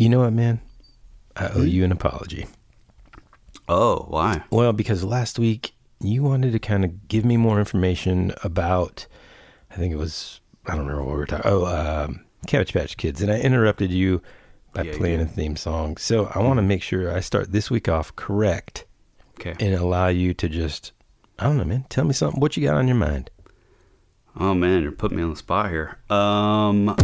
You know what, man? I owe you an apology. Oh, why? Well, because last week you wanted to kind of give me more information about, I think it was, I don't remember what we were talking. Oh, um, Cabbage Patch Kids, and I interrupted you by Yeah, playing a theme song. So I want to make sure I start this week off correct Okay. and allow you to just, I don't know, man. Tell me something. What you got on your mind? Oh man, you're putting me on the spot here. Um.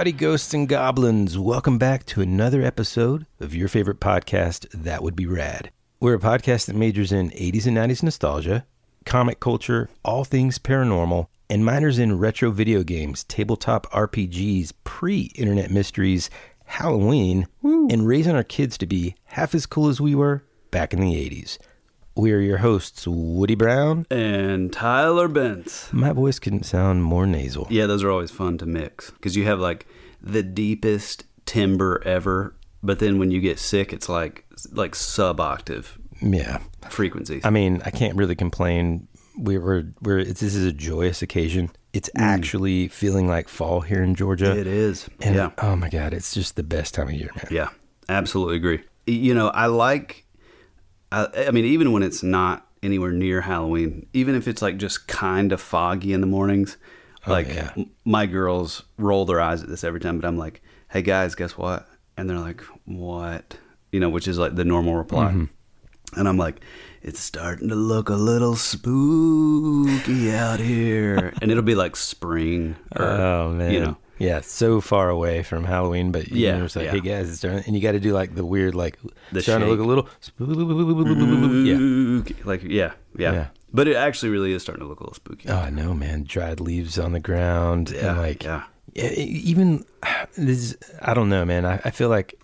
Howdy, ghosts and goblins. Welcome back to another episode of your favorite podcast, That Would Be Rad. We're a podcast that majors in 80s and 90s nostalgia, comic culture, all things paranormal, and minors in retro video games, tabletop RPGs, pre internet mysteries, Halloween, and raising our kids to be half as cool as we were back in the 80s. We are your hosts, Woody Brown. And Tyler Bence. My voice couldn't sound more nasal. Yeah, those are always fun to mix because you have like the deepest timbre ever, but then when you get sick, it's like like sub octave Yeah. frequencies. I mean, I can't really complain. We were we're it's, this is a joyous occasion. It's mm. actually feeling like fall here in Georgia. it is. And yeah. oh my god, it's just the best time of year, man. Yeah, absolutely agree. You know, I like. I, I mean, even when it's not anywhere near Halloween, even if it's like just kind of foggy in the mornings, oh, like yeah. m- my girls roll their eyes at this every time. But I'm like, "Hey guys, guess what?" And they're like, "What?" You know, which is like the normal reply. Mm-hmm. And I'm like, "It's starting to look a little spooky out here," and it'll be like spring. Or, Oh man. you know. Yeah, so far away from Halloween, but you Yeah, know, it's like, yeah. hey guys, it's starting, and you got to do like the weird, like The starting to look a little, spoo- yeah. Spooky. Like yeah, yeah, Yeah. But it actually really is starting to look a little spooky. Oh, I know, man. Dried leaves on the ground, yeah, and like, yeah. Even this I don't know, man. I, I feel like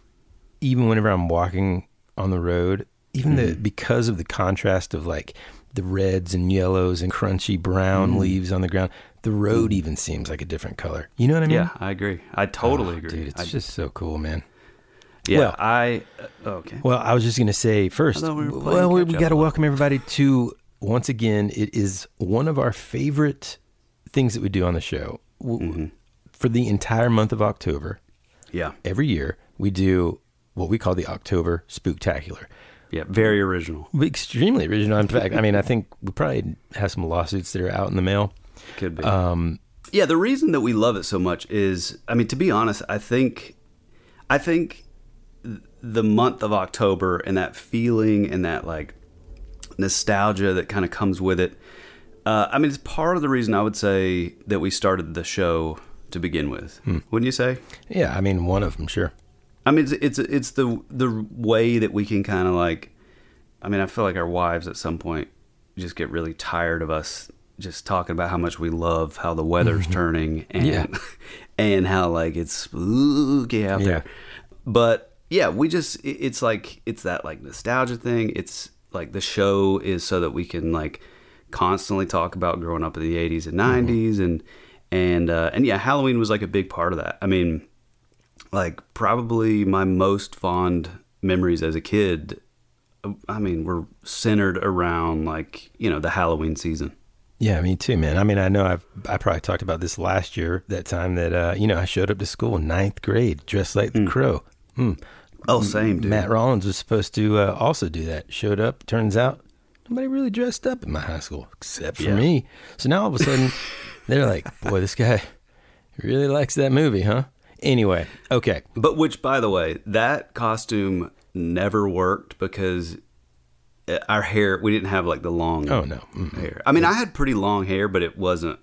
even whenever I'm walking on the road, even the Mm-hmm. because of the contrast of like the reds and yellows and crunchy brown Mm-hmm. leaves on the ground, the road even seems like a different color. You know what I mean? Yeah, I agree. I totally Oh, agree. Dude, it's I, just so cool, man. yeah, well- I uh, okay. Well, I was just going to say first, we well, we, we got to welcome everybody to once again. It is one of our favorite things that we do on the show Mm-hmm. for the entire month of October. Yeah, every year we do what we call the October Spooktacular. yeah, very original. Extremely original. In fact, I mean, I think we probably have some lawsuits that are out in the mail. Could be. Um, yeah, the reason that we love it so much is, I mean, to be honest, I think, I think the month of October and that feeling and that like nostalgia that kind of comes with it. Uh, I mean, it's part of the reason I would say that we started the show to begin with. Wouldn't you say? yeah, I mean, one of them, sure. I mean, it's it's, it's the the way that we can kind of like. I mean, I feel like our wives at some point just get really tired of us just talking about how much we love how the weather's turning and Yeah. and how like it's spooky out Yeah. there. But yeah, we just it's like it's that like nostalgia thing. It's like the show is so that we can like constantly talk about growing up in the 80s and 90s and and uh, and yeah, Halloween was like a big part of that. I mean, like probably my most fond memories as a kid i mean were centered around like you know the halloween season Yeah, me too, man. I mean, I know I've I probably talked about this last year. That time that uh, you know I showed up to school in ninth grade dressed like the crow. Hmm. oh same dude Matt Rollins was supposed to uh, also do that. Showed up. Turns out nobody really dressed up in my high school except for Yeah. me. So now all of a sudden they're like, "Boy, this guy really likes that movie, huh?" Anyway, okay. but which by the way that costume never worked because our hair we didn't have like the long Oh no. Mm. hair i mean i had pretty long hair but it wasn't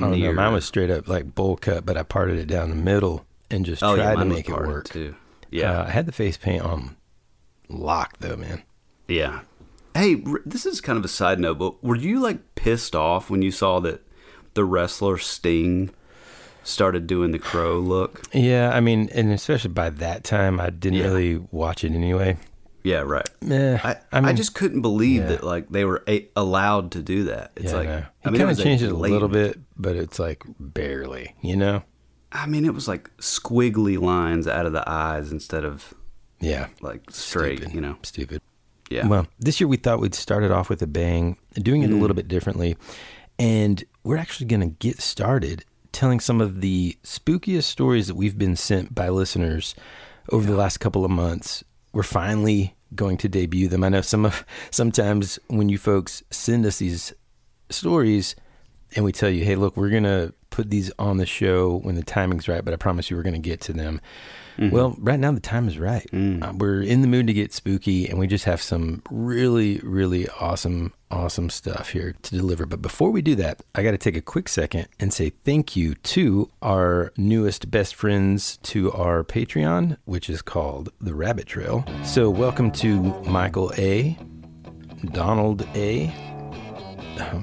Oh no, mine was straight up like bowl cut, but I parted it down the middle and just oh tried yeah to make it work. too yeah Uh, I had the face paint on lock though, man. Yeah. Hey, r- this is kind of a side note, but were you like pissed off when you saw that the wrestler Sting started doing the crow look? Yeah, I mean, and especially by that time, I didn't Yeah. really watch it anyway. Yeah, right. Eh, I, I I, just couldn't believe yeah. that like they were a- allowed to do that. It's yeah, like no. I he mean, kind of changed it a little bit, but it's like barely, you know. I mean, it was like squiggly lines out of the eyes instead of Yeah. like straight. Stupid. You know. Stupid. Yeah. Well, this year we thought we'd start it off with a bang, doing it a little bit differently. And we're actually going to get started telling some of the spookiest stories that we've been sent by listeners over the last couple of months. We're finally going to debut them. I know some of sometimes when you folks send us these stories and we tell you, "Hey, look, we're to put these on the show when the timing's right, but I promise you we're to get to them." Mm-hmm. Well, right now the time is right. Mm. Uh, we're in the mood to get spooky, and we just have some really, really awesome, awesome stuff here to deliver. But before we do that, I got to take a quick second and say thank you to our newest best friends to our Patreon, which is called The Rabbit Trail. So, welcome to Michael A., Donald A., uh,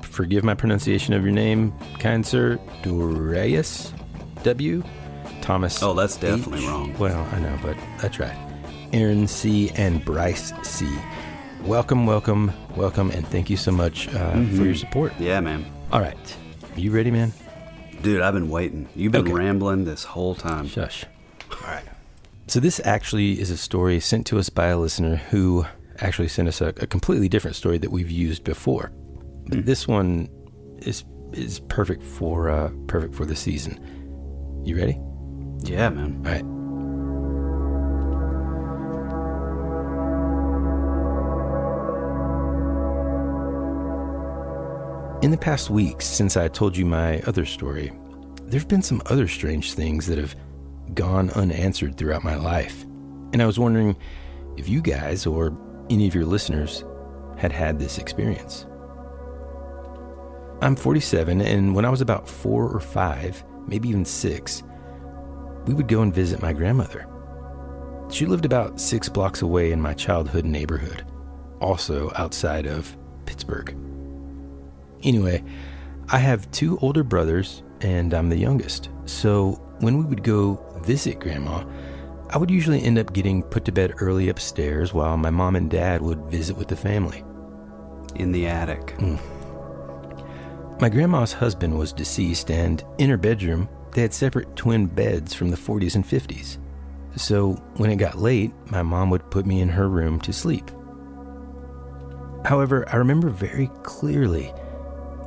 forgive my pronunciation of your name, kind sir, Dorius W. Thomas. Oh, that's definitely H. wrong. Well, I know, but I tried. Aaron C. and Bryce C. Welcome, welcome, welcome, and thank you so much uh, Mm-hmm. for your support. Yeah, man. All right. You ready, man? Dude, I've been waiting. You've been Okay. rambling this whole time. Shush. All right. So, this actually is a story sent to us by a listener who actually sent us a, a completely different story that we've used before. But this one is is perfect for uh, perfect for the season. You ready? Yeah, man. All right. In the past weeks since I told you my other story, there have been some other strange things that have gone unanswered throughout my life. And I was wondering if you guys or any of your listeners had had this experience. I'm 47, and when I was about four or five, maybe even six, we would go and visit my grandmother. She lived about six blocks away in my childhood neighborhood, also outside of Pittsburgh. Anyway, I have two older brothers, and I'm the youngest. So when we would go visit Grandma, I would usually end up getting put to bed early upstairs while my mom and dad would visit with the family. In the attic. Mm. My grandma's husband was deceased, and in her bedroom, they had separate twin beds from the 40s and 50s. So when it got late, my mom would put me in her room to sleep. However, I remember very clearly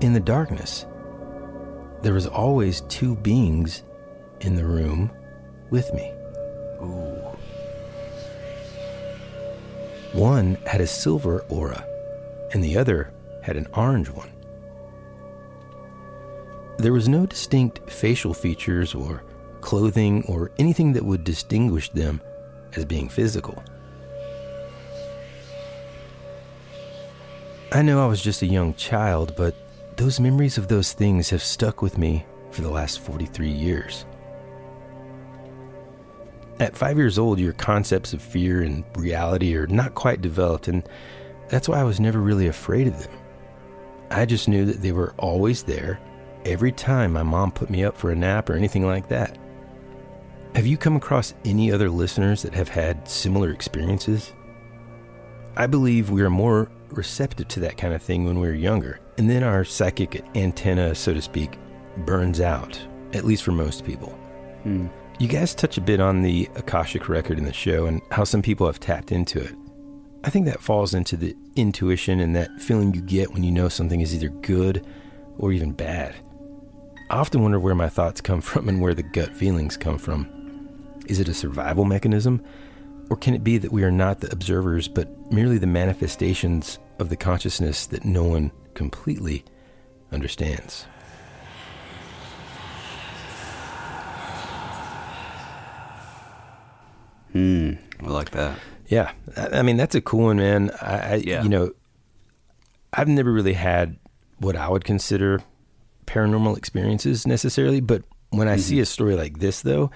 in the darkness, there was always two beings in the room with me. Ooh. One had a silver aura, and the other had an orange one. There was no distinct facial features or clothing or anything that would distinguish them as being physical. I know I was just a young child, but those memories of those things have stuck with me for the last 43 years. At five years old, your concepts of fear and reality are not quite developed, and that's why I was never really afraid of them. I just knew that they were always there every time my mom put me up for a nap or anything like that. Have you come across any other listeners that have had similar experiences? I believe we are more receptive to that kind of thing when we are younger, and then our psychic antenna, so to speak, burns out, at least for most people. Hmm. You guys touch a bit on the Akashic record in the show and how some people have tapped into it. I think that falls into the intuition and that feeling you get when you know something is either good or even bad. I often wonder where my thoughts come from and where the gut feelings come from. Is it a survival mechanism? Or can it be that we are not the observers, but merely the manifestations of the consciousness that no one completely understands? Hmm. I like that. Yeah, I mean that's a cool one, man. I, I Yeah. you know, I've never really had what I would consider paranormal experiences necessarily, but when I see mm-hmm. a story like this, though,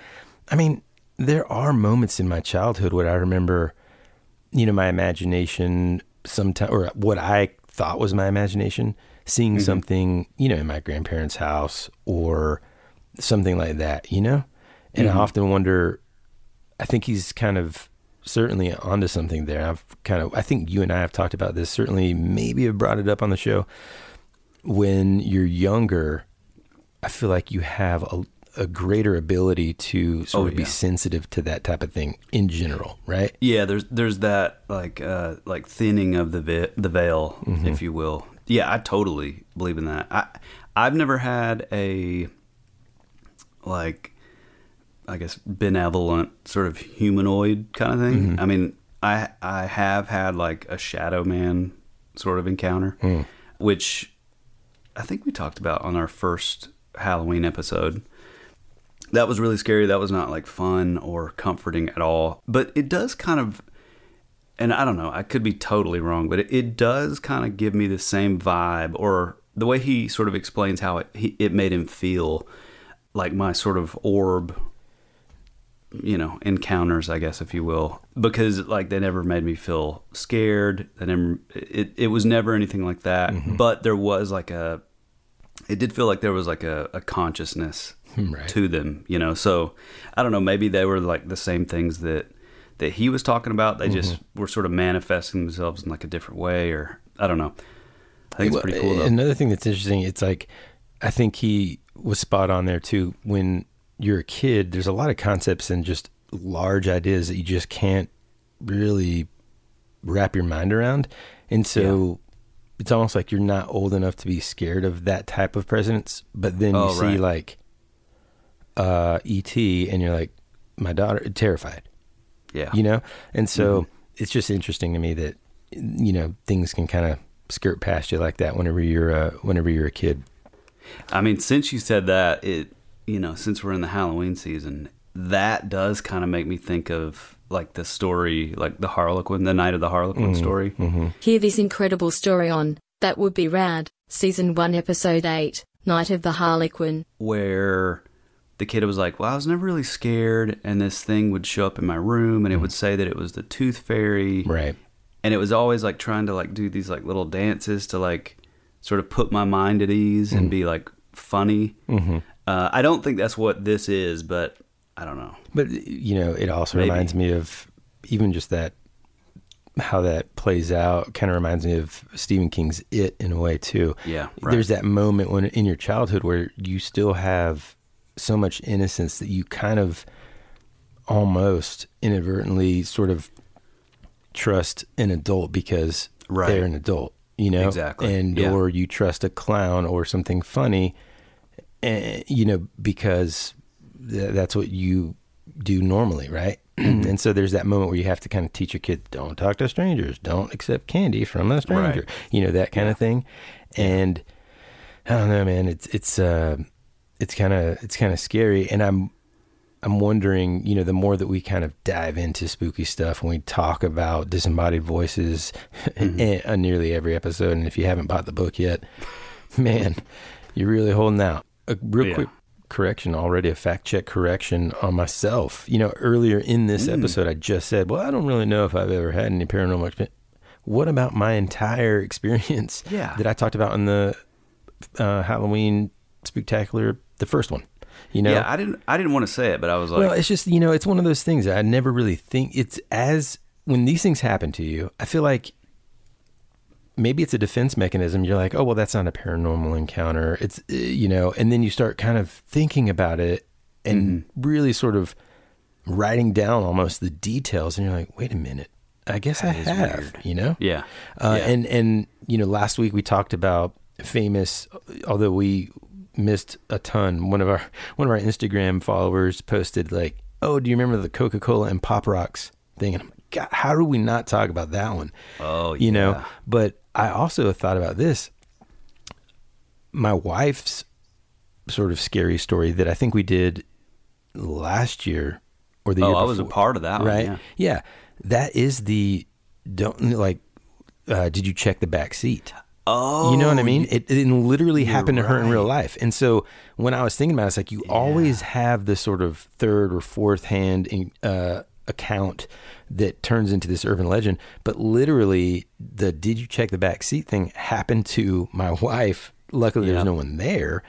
I mean, there are moments in my childhood where I remember, you know, my imagination sometime or what I thought was my imagination seeing mm-hmm. something, you know, in my grandparents' house or something like that, you know, and I mm-hmm. often wonder I think he's kind of certainly onto something there. I've kind of, I think you and I have talked about this. Certainly, maybe have brought it up on the show. When you're younger, I feel like you have a, a greater ability to sort Oh, of be yeah. sensitive to that type of thing in general, right? Yeah, there's there's that like uh like thinning of the ve- the veil, mm-hmm. if you will. Yeah, I totally believe in that. I I've never had a like I guess benevolent sort of humanoid kind of thing. Mm-hmm. I mean, I I have had like a shadow man sort of encounter, mm. which I think we talked about on our first Halloween episode. That was really scary. That was not like fun or comforting at all. But it does kind of, and I don't know, I could be totally wrong, but it, it does kind of give me the same vibe or the way he sort of explains how it, he, it made him feel like my sort of orb, you know, encounters, I guess, if you will, because like they never made me feel scared. They never, it, it was never anything like that. Mm-hmm. But there was like a, it did feel like there was like a, a consciousness hmm, Right. to them, you know. So I don't know, maybe they were like the same things that that he was talking about. They just mm-hmm. were sort of manifesting themselves in like a different way, or I don't know. I think it's pretty cool though. Another thing that's interesting, it's like I think he was spot on there too. When you're a kid, there's a lot of concepts and just large ideas that you just can't really wrap your mind around. And so it's almost like you're not old enough to be scared of that type of presence. But then you Oh, see right. like uh ET and you're like, my daughter terrified yeah, you know and so Mm-hmm. it's just interesting to me that you know things can kind of skirt past you like that whenever you're uh, whenever you're a kid I mean, since you said that, it you know, since we're in the Halloween season, that does kind of make me think of like the story, like the Harlequin, the Night of the Harlequin story. Hear this incredible story on That Would Be Rad, Season 1, Episode 8, Night of the Harlequin. where the kid was like, "Well, I was never really scared," and this thing would show up in my room, and it would say that it was the Tooth Fairy, right and it was always like trying to like do these like little dances to like sort of put my mind at ease and be like funny. Mm-hmm. Uh, I don't think that's what this is, but I don't know. but you know it also Maybe. reminds me of even just that how that plays out kind of reminds me of Stephen King's It in a way too. Yeah, right. There's that moment when in your childhood where you still have so much innocence that you kind of almost inadvertently sort of trust an adult because Right. they're an adult, you know? Exactly, And yeah. or you trust a clown or something funny eh, you know, because th- that's what you do normally, right? Mm-hmm. and so there's that moment where you have to kind of teach your kid, don't talk to strangers, don't accept candy from a stranger, Right. you know, that kind of thing. And I don't know, man, it's it's uh, it's kind of it's kind of scary, and I'm I'm wondering, you know, the more that we kind of dive into spooky stuff and we talk about disembodied voices in, on nearly every episode, and if you haven't bought the book yet, man, you're really holding out. A real Yeah. quick correction already, a fact check correction on myself. You know, earlier in this episode, I just said, well, I don't really know if I've ever had any paranormal experience. What about my entire experience Yeah. that I talked about in the uh, Halloween spectacular, the first one? You know, yeah, I didn't. I didn't want to say it, but I was like, well, it's just you know, it's one of those things that I never really think it's as when these things happen to you. I feel like maybe it's a defense mechanism. You're like, oh well, that's not a paranormal encounter. It's uh, you know, and then you start kind of thinking about it and Mm-hmm. really sort of writing down almost the details, and you're like, wait a minute, I guess I have. weird. You know, yeah, uh, yeah. And and you know, last week we talked about famous. Although we missed a ton, one of our one of our Instagram followers posted like, "Oh, do you remember the Coca Cola and Pop Rocks thing?" And I'm like, God, how do we not talk about that one? Oh, you know. But I also thought about this. My wife's sort of scary story that I think we did last year or the Oh, year I was a part of that one, right? yeah. that is the don't like. Uh, did you check the back seat? oh, You know what I mean? It, it literally happened to her in real life. And so when I was thinking about it, it's like you always have this sort of third or fourth hand in, uh, account that turns into this urban legend. But literally, the did you check the back seat thing happened to my wife. Luckily, Yeah. there's no one there.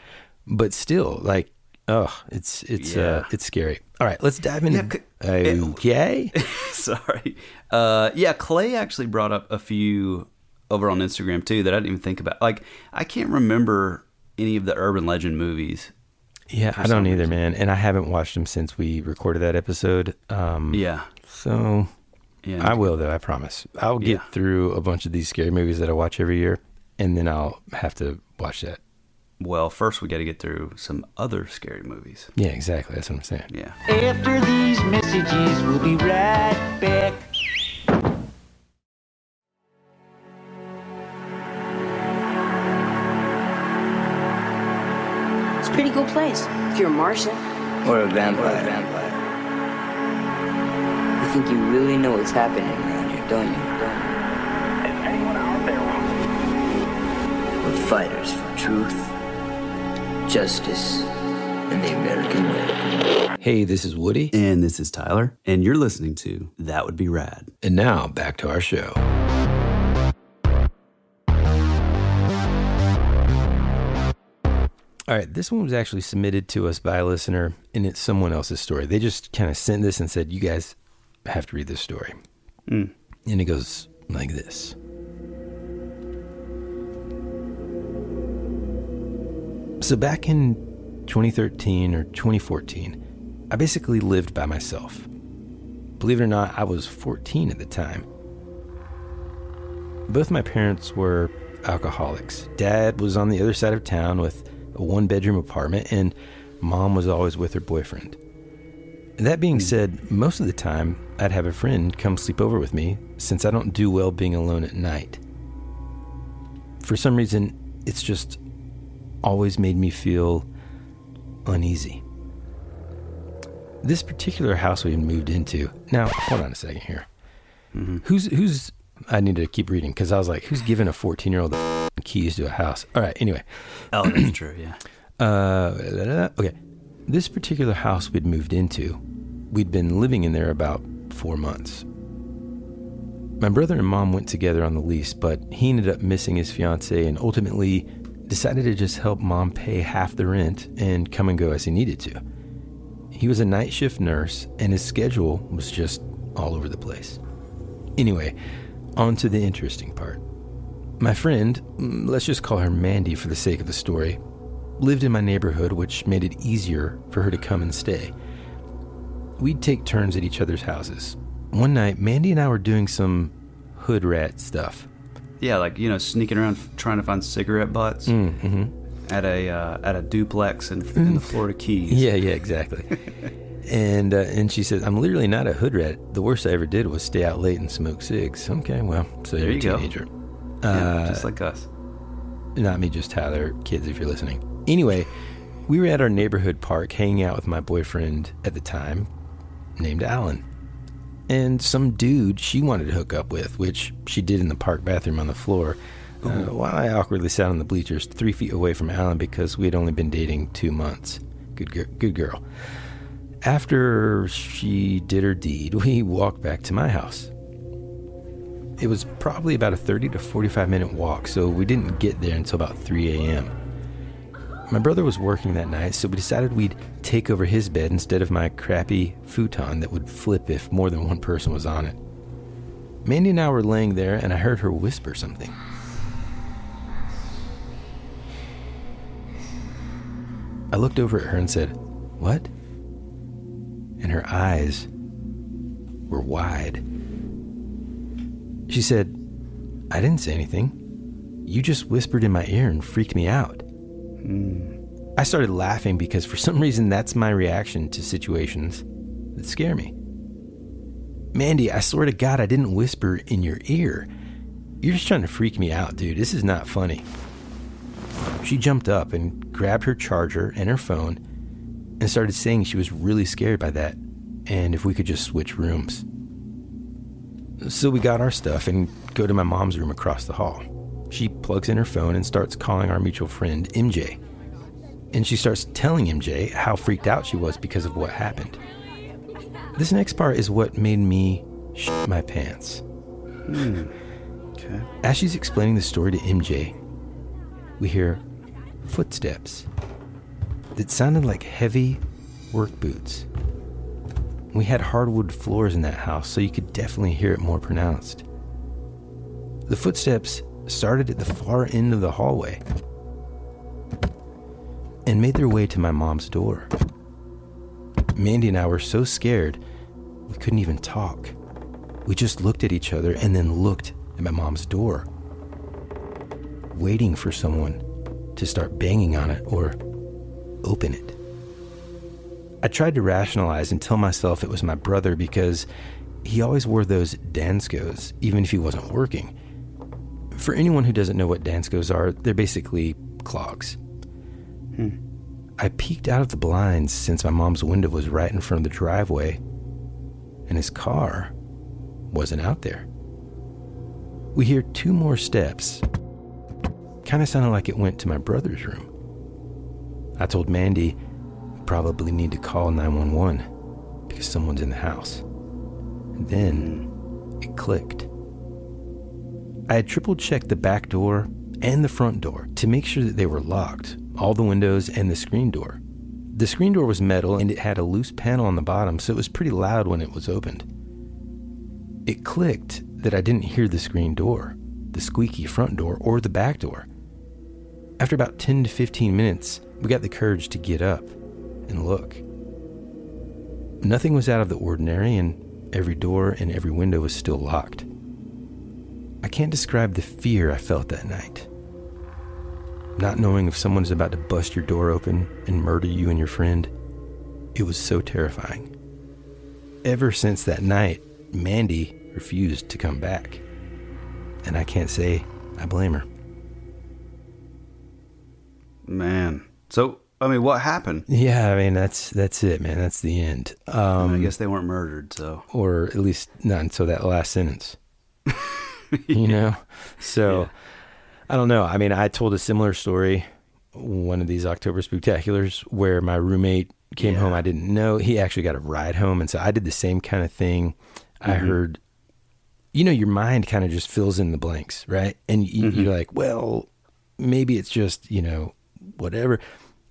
But still, like, oh, it's it's uh, it's scary. All right, let's dive into. Yeah, it- okay. Sorry. Uh, yeah, Clay actually brought up a few over on Instagram too that I didn't even think about. Like, I can't remember any of the urban legend movies. Yeah, I don't either, man. And I haven't watched them since we recorded that episode. Um, Yeah. So Yeah. I will, though. I promise. I'll get Yeah. through a bunch of these scary movies that I watch every year, and then I'll have to watch that. Well, first we got to get through some other scary movies. Yeah, exactly. That's what I'm saying. Yeah. After these messages, we'll be right back. A pretty cool place if you're a Martian. Or a vampire. vampire. You think you really know what's happening around here, don't you? Don't you? We're fighters for truth, justice, and the American way. Hey, this is Woody. And this is Tyler, and you're listening to That Would Be Rad. And now back to our show. All right, this one was actually submitted to us by a listener, and it's someone else's story. They just kind of sent this and said, You guys have to read this story. Mm. And it goes like this So, back in 2013 or 2014, I basically lived by myself. Believe it or not, I was 14 at the time. Both my parents were alcoholics. Dad was on the other side of town with a one bedroom apartment, and mom was always with her boyfriend. That being hmm. said, most of the time I'd have a friend come sleep over with me since I don't do well being alone at night. For some reason, it's just always made me feel uneasy. This particular house we had moved into. Now, hold on a second here. Mm-hmm. Who's who's? I need to keep reading because I was like, who's giving a fourteen-year-old the keys to a house? All right. Anyway, Oh, that's true. Yeah. uh, okay. This particular house we'd moved into, we'd been living in there about four months. My brother and mom went together on the lease, but he ended up missing his fiancee and ultimately decided to just help mom pay half the rent and come and go as he needed to. He was a night shift nurse, and his schedule was just all over the place. Anyway, on to the interesting part. My friend, mm, let's just call her Mandy for the sake of the story, lived in my neighborhood, which made it easier for her to come and stay. We'd take turns at each other's houses. One night, Mandy and I were doing some hood rat stuff. Yeah, like you know, sneaking around trying to find cigarette butts Mm-hmm. at a uh, at a duplex in, in the Florida Keys. Yeah, yeah, exactly. and uh, and she said, "I'm literally not a hood rat. The worst I ever did was stay out late and smoke cigs." Okay, well, so There you're a you go. Yeah, Uh, just like us. not me, just Tyler, kids, if you're listening. Anyway, we were at our neighborhood park hanging out with my boyfriend at the time, named Alan. And some dude she wanted to hook up with, which she did in the park bathroom on the floor, uh, while I awkwardly sat on the bleachers three feet away from Alan because we had only been dating two months. Good, gir- good girl. After she did her deed, we walked back to my house. It was probably about a 30 to 45 minute walk, so we didn't get there until about 3 a.m. My brother was working that night, so we decided we'd take over his bed instead of my crappy futon that would flip if more than one person was on it. Mandy and I were laying there, and I heard her whisper something. I looked over at her and said, What? And her eyes were wide. She said, I didn't say anything. You just whispered in my ear and freaked me out. Hmm. I started laughing because for some reason that's my reaction to situations that scare me. Mandy, I swear to God, I didn't whisper in your ear. You're just trying to freak me out, dude. This is not funny. She jumped up and grabbed her charger and her phone and started saying she was really scared by that and if we could just switch rooms. So we got our stuff and go to my mom's room across the hall. She plugs in her phone and starts calling our mutual friend, MJ. And she starts telling MJ how freaked out she was because of what happened. This next part is what made me shit my pants. Hmm. Okay. As she's explaining the story to MJ, we hear footsteps that sounded like heavy work boots. We had hardwood floors in that house, so you could definitely hear it more pronounced. The footsteps started at the far end of the hallway. and made their way to my mom's door. Mandy and I were so scared, we couldn't even talk. We just looked at each other and then looked at my mom's door, waiting for someone to start banging on it or open it. I tried to rationalize and tell myself it was my brother because he always wore those Danskos, even if he wasn't working. For anyone who doesn't know what Danskos are, they're basically clogs. I peeked out of the blinds since my mom's window was right in front of the driveway, and his car wasn't out there. We hear two more steps. Kind of sounded like it went to my brother's room. I told Mandy probably need to call 911 because someone's in the house. Then it clicked. I had triple checked the back door and the front door to make sure that they were locked, all the windows and the screen door. The screen door was metal and it had a loose panel on the bottom, so it was pretty loud when it was opened. It clicked that I didn't hear the screen door, the squeaky front door, or the back door. After about 10 to 15 minutes, we got the courage to get up and look. Nothing was out of the ordinary, and every door and every window was still locked. I can't describe the fear I felt that night. Not knowing if someone is about to bust your door open and murder you and your friend, it was so terrifying. Ever since that night, Mandy refused to come back. And I can't say I blame her. Man. So, I mean, what happened? Yeah, I mean that's that's it, man. That's the end. Um, I guess they weren't murdered, so. or at least not until that last sentence. You know? So I don't know. I mean, I told a similar story one of these October spectaculars where my roommate came Yeah. home I didn't know. He actually got a ride home and so I did the same kind of thing. I Mm-hmm. heard you know, your mind kind of just fills in the blanks, right? And you, Mm-hmm. you're like, well, maybe it's just, you know, whatever.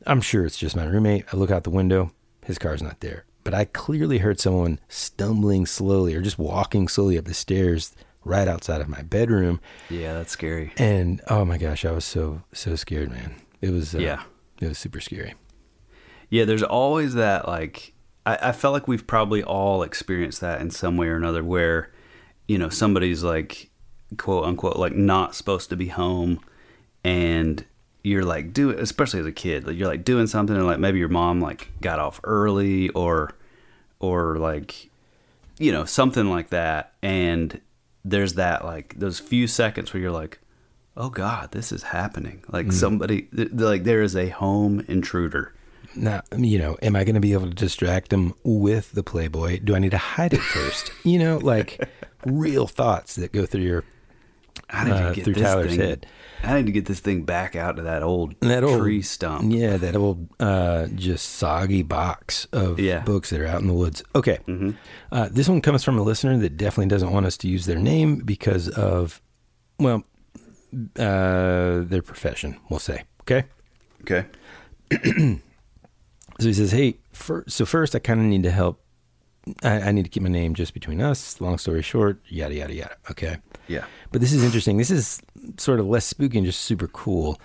I'm sure it's just my roommate. I look out the window, his car's not there. But I clearly heard someone stumbling slowly or just walking slowly up the stairs right outside of my bedroom. Yeah, that's scary. And oh my gosh, I was so, so scared, man. It was, uh, Yeah. it was super scary. Yeah, there's always that like I, I felt like we've probably all experienced that in some way or another where, you know, somebody's like quote unquote like not supposed to be home and you're like do especially as a kid, like you're like doing something and like maybe your mom like got off early or or like you know, something like that and there's that like those few seconds where you're like oh god this is happening like mm. somebody th- like there is a home intruder Now, um, you know, am I going to be able to distract him with the Playboy? Do I need to hide it first? you know, like real thoughts that go through your I need uh, to get through this Tyler's thing, head. I need to get this thing back out to that old that old tree stump. Yeah, that old uh, just soggy box of Yeah. Mm-hmm. books that are out in the woods. Okay, uh, this one comes from a listener that definitely doesn't want us to use their name because of, well, uh, their profession. We'll say. Okay. Okay. So he says, "Hey, fir- so first, I kind of need to help. I, I need to keep my name just between us. Long story short, yada yada yada. Okay, Yeah. but this is interesting. This is sort of less spooky and just super cool.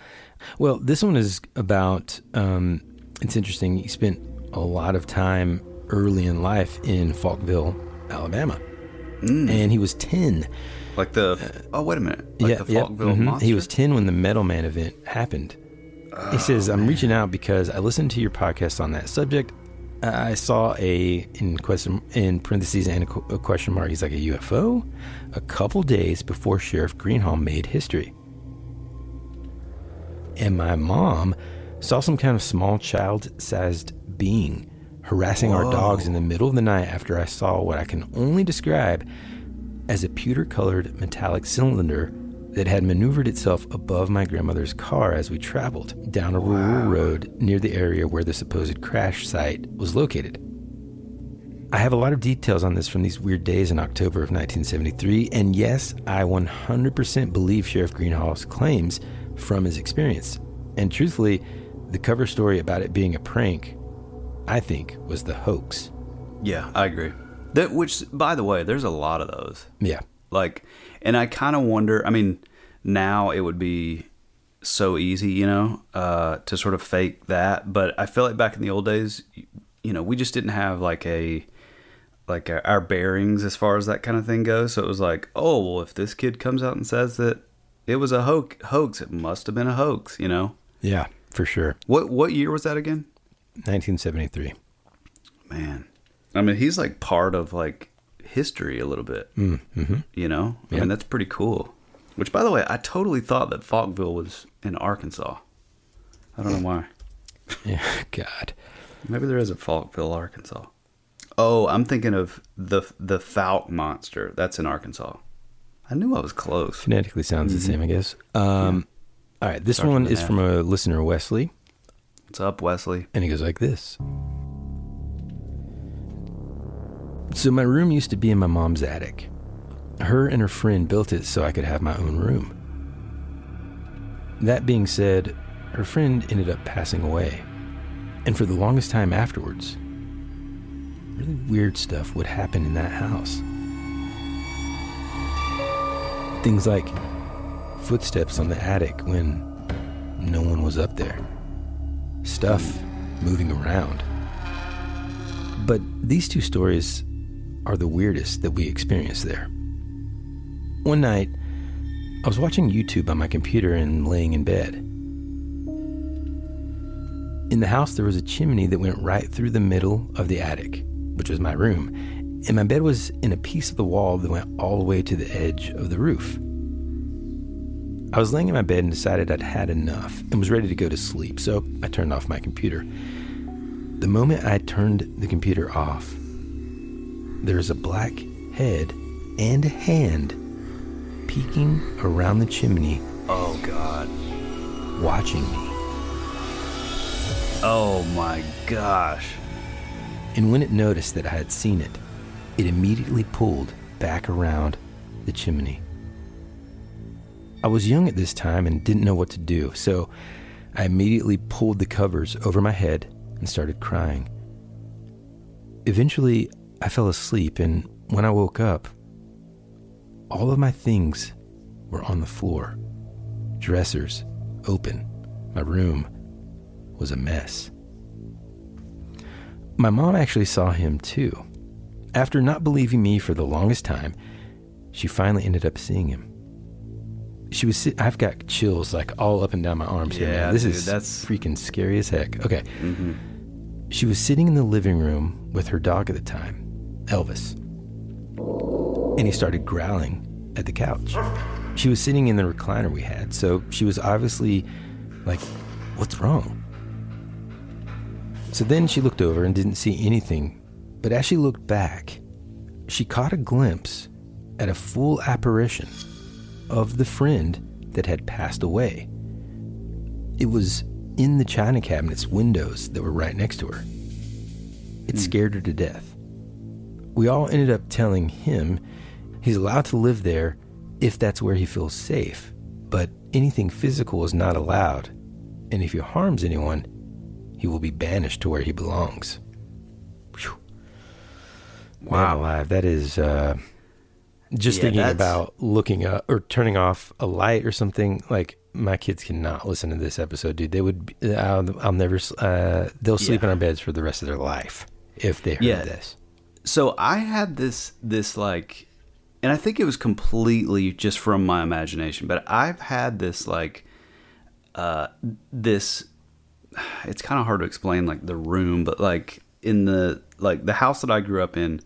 Well, this one is about. Um, it's interesting. He spent a lot of time early in life in Falkville, Alabama, and he was ten. Like the oh wait a minute. Like yeah, the yeah, Falkville mhm. monster. He was 10 when the Metal Man event happened. he says, I'm reaching out because I listened to your podcast on that subject. I saw a, in question, in parentheses and a, question mark, he's like a UFO a couple days before Sheriff Greenhaw made history. And my mom saw some kind of small child sized being harassing our dogs in the middle of the night after I saw what I can only describe as a pewter colored metallic cylinder that had maneuvered itself above my grandmother's car as we traveled down a rural road near the area where the supposed crash site was located. I have a lot of details on this from these weird days in October of 1973, and yes, I 100% believe Sheriff Greenhaw's claims from his experience. And truthfully, the cover story about it being a prank, I think, was the hoax. Yeah, I agree. That which by the way, there's a lot of those. Yeah. Like and I kind of wonder, I mean, now it would be so easy, you know, uh, to sort of fake that. But I feel like back in the old days, you, know, we just didn't have like a like our, our bearings as far as that kind of thing goes. So it was like, oh, well, if this kid comes out and says that it was a ho- hoax, it must have been a hoax, you know. Yeah, for sure. What what year was that again? 1973. Man, I mean, he's like part of like history a little bit. Mm, hmm You know, I Yeah. mean, that's pretty cool. Which, by the way, I totally thought that Falkville was in Arkansas. I don't know why. Yeah, God. Maybe there is a Falkville, Arkansas. Oh, I'm thinking of the the Fouke monster. That's in Arkansas. I knew I was close. Phonetically sounds the same, I guess. Um, All right, this Starts one is from a listener, Wesley, What's up, Wesley? and he goes like this. So my room used to be in my mom's attic. Her and her friend built it so I could have my own room. That being said, her friend ended up passing away. And for the longest time afterwards, really weird stuff would happen in that house. Things like footsteps on the attic when no one was up there, stuff moving around. But these two stories are the weirdest that we experienced there. One night, I was watching YouTube on my computer and laying in bed. In the house, there was a chimney that went right through the middle of the attic, which was my room, and my bed was in a piece of the wall that went all the way to the edge of the roof. I was laying in my bed and decided I'd had enough and was ready to go to sleep, so I turned off my computer. The moment I turned the computer off, there was a black head and hand peeking around the chimney, Oh God. watching me. Oh my gosh. And when it noticed that I had seen it, it immediately pulled back around the chimney. I was young at this time and didn't know what to do, so I immediately pulled the covers over my head and started crying. Eventually, I fell asleep, and when I woke up, all of my things were on the floor. Dressers open. My room was a mess. My mom actually saw him too. After not believing me for the longest time, she finally ended up seeing him. She was. Sit- I've got chills like all up and down my arms here. Yeah, this dude, is that's- freaking scary as heck. Okay. Mm-hmm. She was sitting in the living room with her dog at the time, Elvis, and he started growling at the couch. She was sitting in the recliner we had, so she was obviously like, "What's wrong?" So then she looked over and didn't see anything, but as she looked back, she caught a glimpse at a full apparition of the friend that had passed away. It was in the china cabinet's windows that were right next to her. It hmm. scared her to death. We all ended up telling him he's allowed to live there if that's where he feels safe, but anything physical is not allowed, and if he harms anyone, he will be banished to where he belongs. Man Wow. alive, that is uh, just Yeah, thinking that's- about looking up or turning off a light or something. Like my kids cannot listen to this episode, dude. They would. I'll, I'll never. Uh, they'll sleep Yeah. in our beds for the rest of their life if they heard Yeah. this. So I had this this like and I think it was completely just from my imagination, but I've had this like uh this it's kind of hard to explain like the room, but like in the like the house that I grew up in,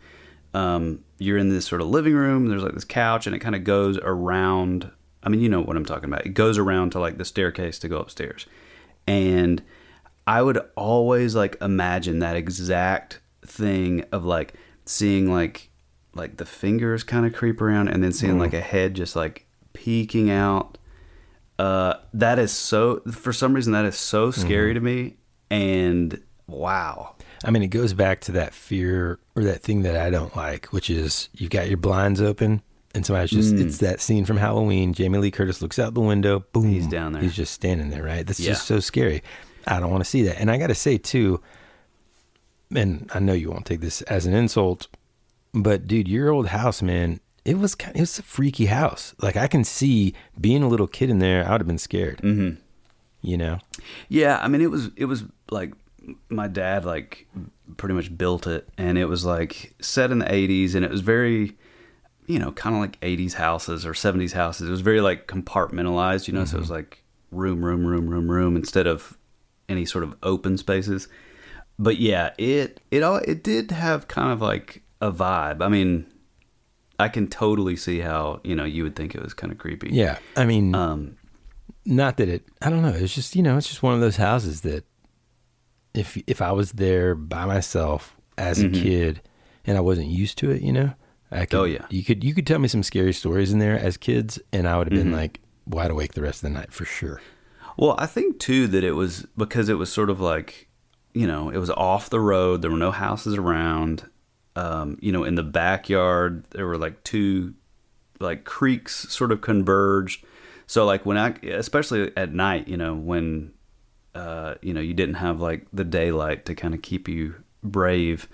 um you're in this sort of living room, there's like this couch and it kind of goes around I mean, you know what I'm talking about. It goes around to like the staircase to go upstairs. And I would always like imagine that exact thing of like seeing like like the fingers kind of creep around and then seeing like mm. a head just like peeking out. Uh that is so for some reason that is so scary mm-hmm. to me and wow. I mean, it goes back to that fear or that thing that I don't like, which is you've got your blinds open and somebody's just, mm. it's that scene from Halloween. Jamie Lee Curtis looks out the window, boom. He's down there. He's just standing there, right? That's Yeah. just so scary. I don't want to see that. And I got to say, too, and I know you won't take this as an insult, but dude, your old house, man, it was kind Of, it was a freaky house. Like I can see being a little kid in there, I would have been scared. Mm-hmm. you know? Yeah, I mean it was it was like my dad like pretty much built it and it was like set in the 80s and it was very you know, kind of like 80s houses or 70s houses. It was very like compartmentalized, you know, so it was like room room room room room instead of any sort of open spaces. But yeah, it it all it did have kind of like a vibe. I mean, I can totally see how, you know, you would think it was kind of creepy. Yeah. I mean, Um not that it i don't know it's just you know it's just one of those houses that if if i was there by myself as a kid and i wasn't used to it you know i could Oh, yeah. you could you could tell me some scary stories in there as kids and i would have been like wide awake the rest of the night for sure Well, I think too that it was because it was sort of like, you know, it was off the road. There were no houses around. Um, you know, in the backyard, there were like two, like creeks sort of converged. So like when I, especially at night, you know, when, uh, you know, you didn't have like the daylight to kind of keep you brave.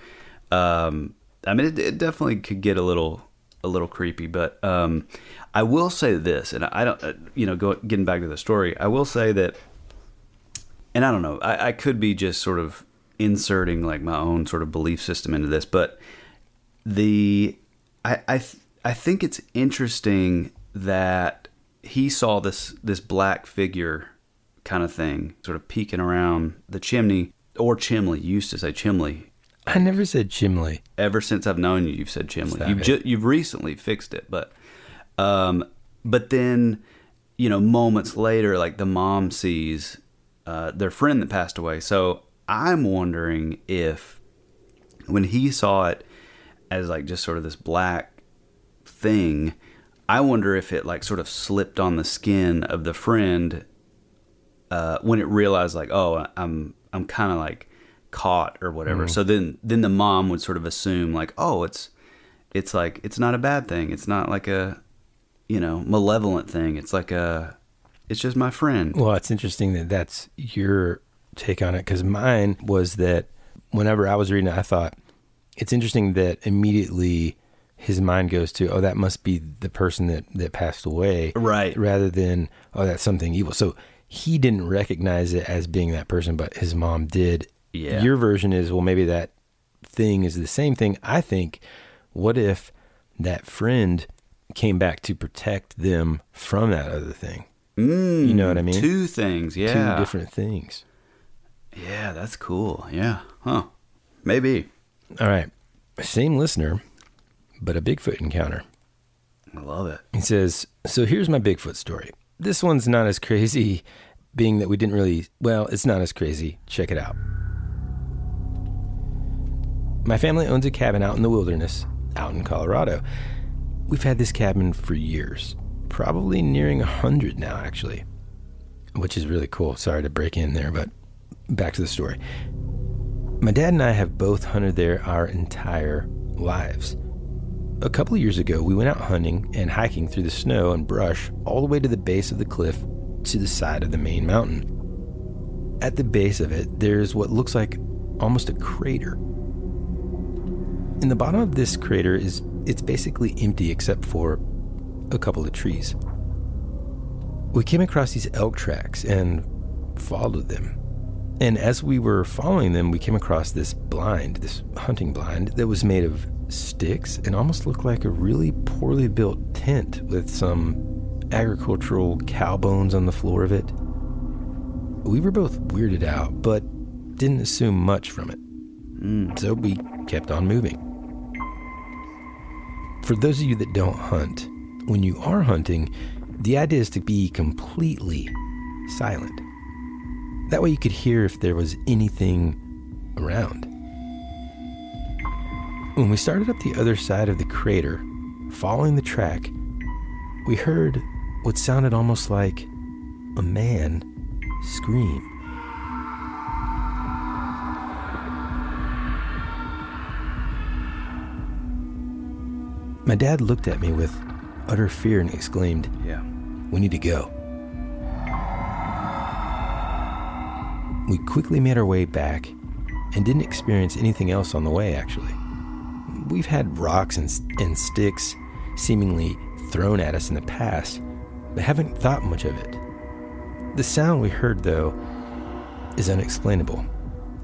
Um, I mean, it, it definitely could get a little, a little creepy, but um, I will say this, and I don't, uh, you know, go, getting back to the story, I will say that, and I don't know, I, I could be just sort of inserting like my own sort of belief system into this, but the, I, I, th- I think it's interesting that he saw this this black figure kind of thing, sort of peeking around the chimney or chimney. You used to say chimney. i never said chimley Ever since I've known you, you've said chimney. You've ju- you've recently fixed it, but um, but then you know moments later, like the mom sees uh, their friend that passed away. So I'm wondering if when he saw it as like just sort of this black thing, I wonder if it like sort of slipped on the skin of the friend uh, when it realized like, oh, I'm I'm kind of like caught or whatever. So then then the mom would sort of assume like, oh, it's it's like it's not a bad thing. It's not like a you know malevolent thing. It's like a it's just my friend. Well, it's interesting that that's your take on it because mine was that whenever I was reading it, I thought it's interesting that immediately his mind goes to, oh, that must be the person that, that passed away. Right. Rather than, oh, that's something evil. So he didn't recognize it as being that person, but his mom did. Yeah. Your version is, well, maybe that thing is the same thing. I think, what if that friend came back to protect them from that other thing? Mm, You know what I mean? Two things, yeah. Two different things. Yeah, that's cool. Yeah, huh? Maybe. All right. Same listener, but a Bigfoot encounter. I love it. He says, So here's my Bigfoot story. This one's not as crazy, being that we didn't really, well, it's not as crazy. Check it out. My family owns a cabin out in the wilderness, out in Colorado. We've had this cabin for years, probably nearing a hundred now, actually, which is really cool. Sorry to break in there, but back to the story. My dad and I have both hunted there our entire lives. A couple of years ago, we went out hunting and hiking through the snow and brush all the way to the base of the cliff to the side of the main mountain. At the base of it, there's what looks like almost a crater. In the bottom of this crater is it's basically empty except for a couple of trees. We came across these elk tracks and followed them. And as we were following them, we came across this blind, this hunting blind, that was made of sticks and almost looked like a really poorly built tent with some agricultural cow bones on the floor of it. We were both weirded out, but didn't assume much from it. Hmm. So we kept on moving. For those of you that don't hunt, when you are hunting, the idea is to be completely silent. That way you could hear if there was anything around. When we started up the other side of the crater, following the track, we heard what sounded almost like a man scream. My dad looked at me with utter fear and exclaimed, Yeah. We need to go. We quickly made our way back and didn't experience anything else on the way, actually. We've had rocks and, and sticks seemingly thrown at us in the past, but haven't thought much of it. The sound we heard, though, is unexplainable.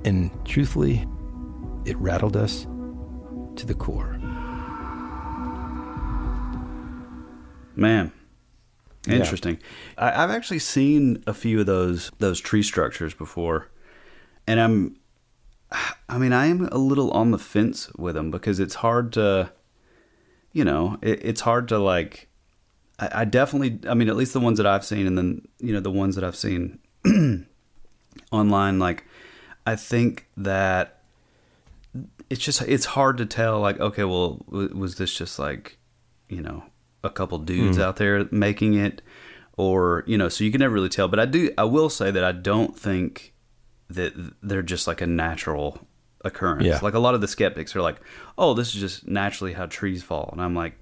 And truthfully, it rattled us to the core. Man, Yeah. interesting. I, I've actually seen a few of those those tree structures before, and I'm, I mean, I am a little on the fence with them because it's hard to, you know, it, it's hard to like. I, I definitely, I mean, at least the ones that I've seen, and then you know the ones that I've seen online, like, I think that it's just it's hard to tell. Like, okay, well, was this just like, you know, a couple dudes hmm. out there making it, or you know, so you can never really tell. But I do, I will say that I don't think that they're just like a natural occurrence. Yeah. Like a lot of the skeptics are like, oh, this is just naturally how trees fall, and I'm like,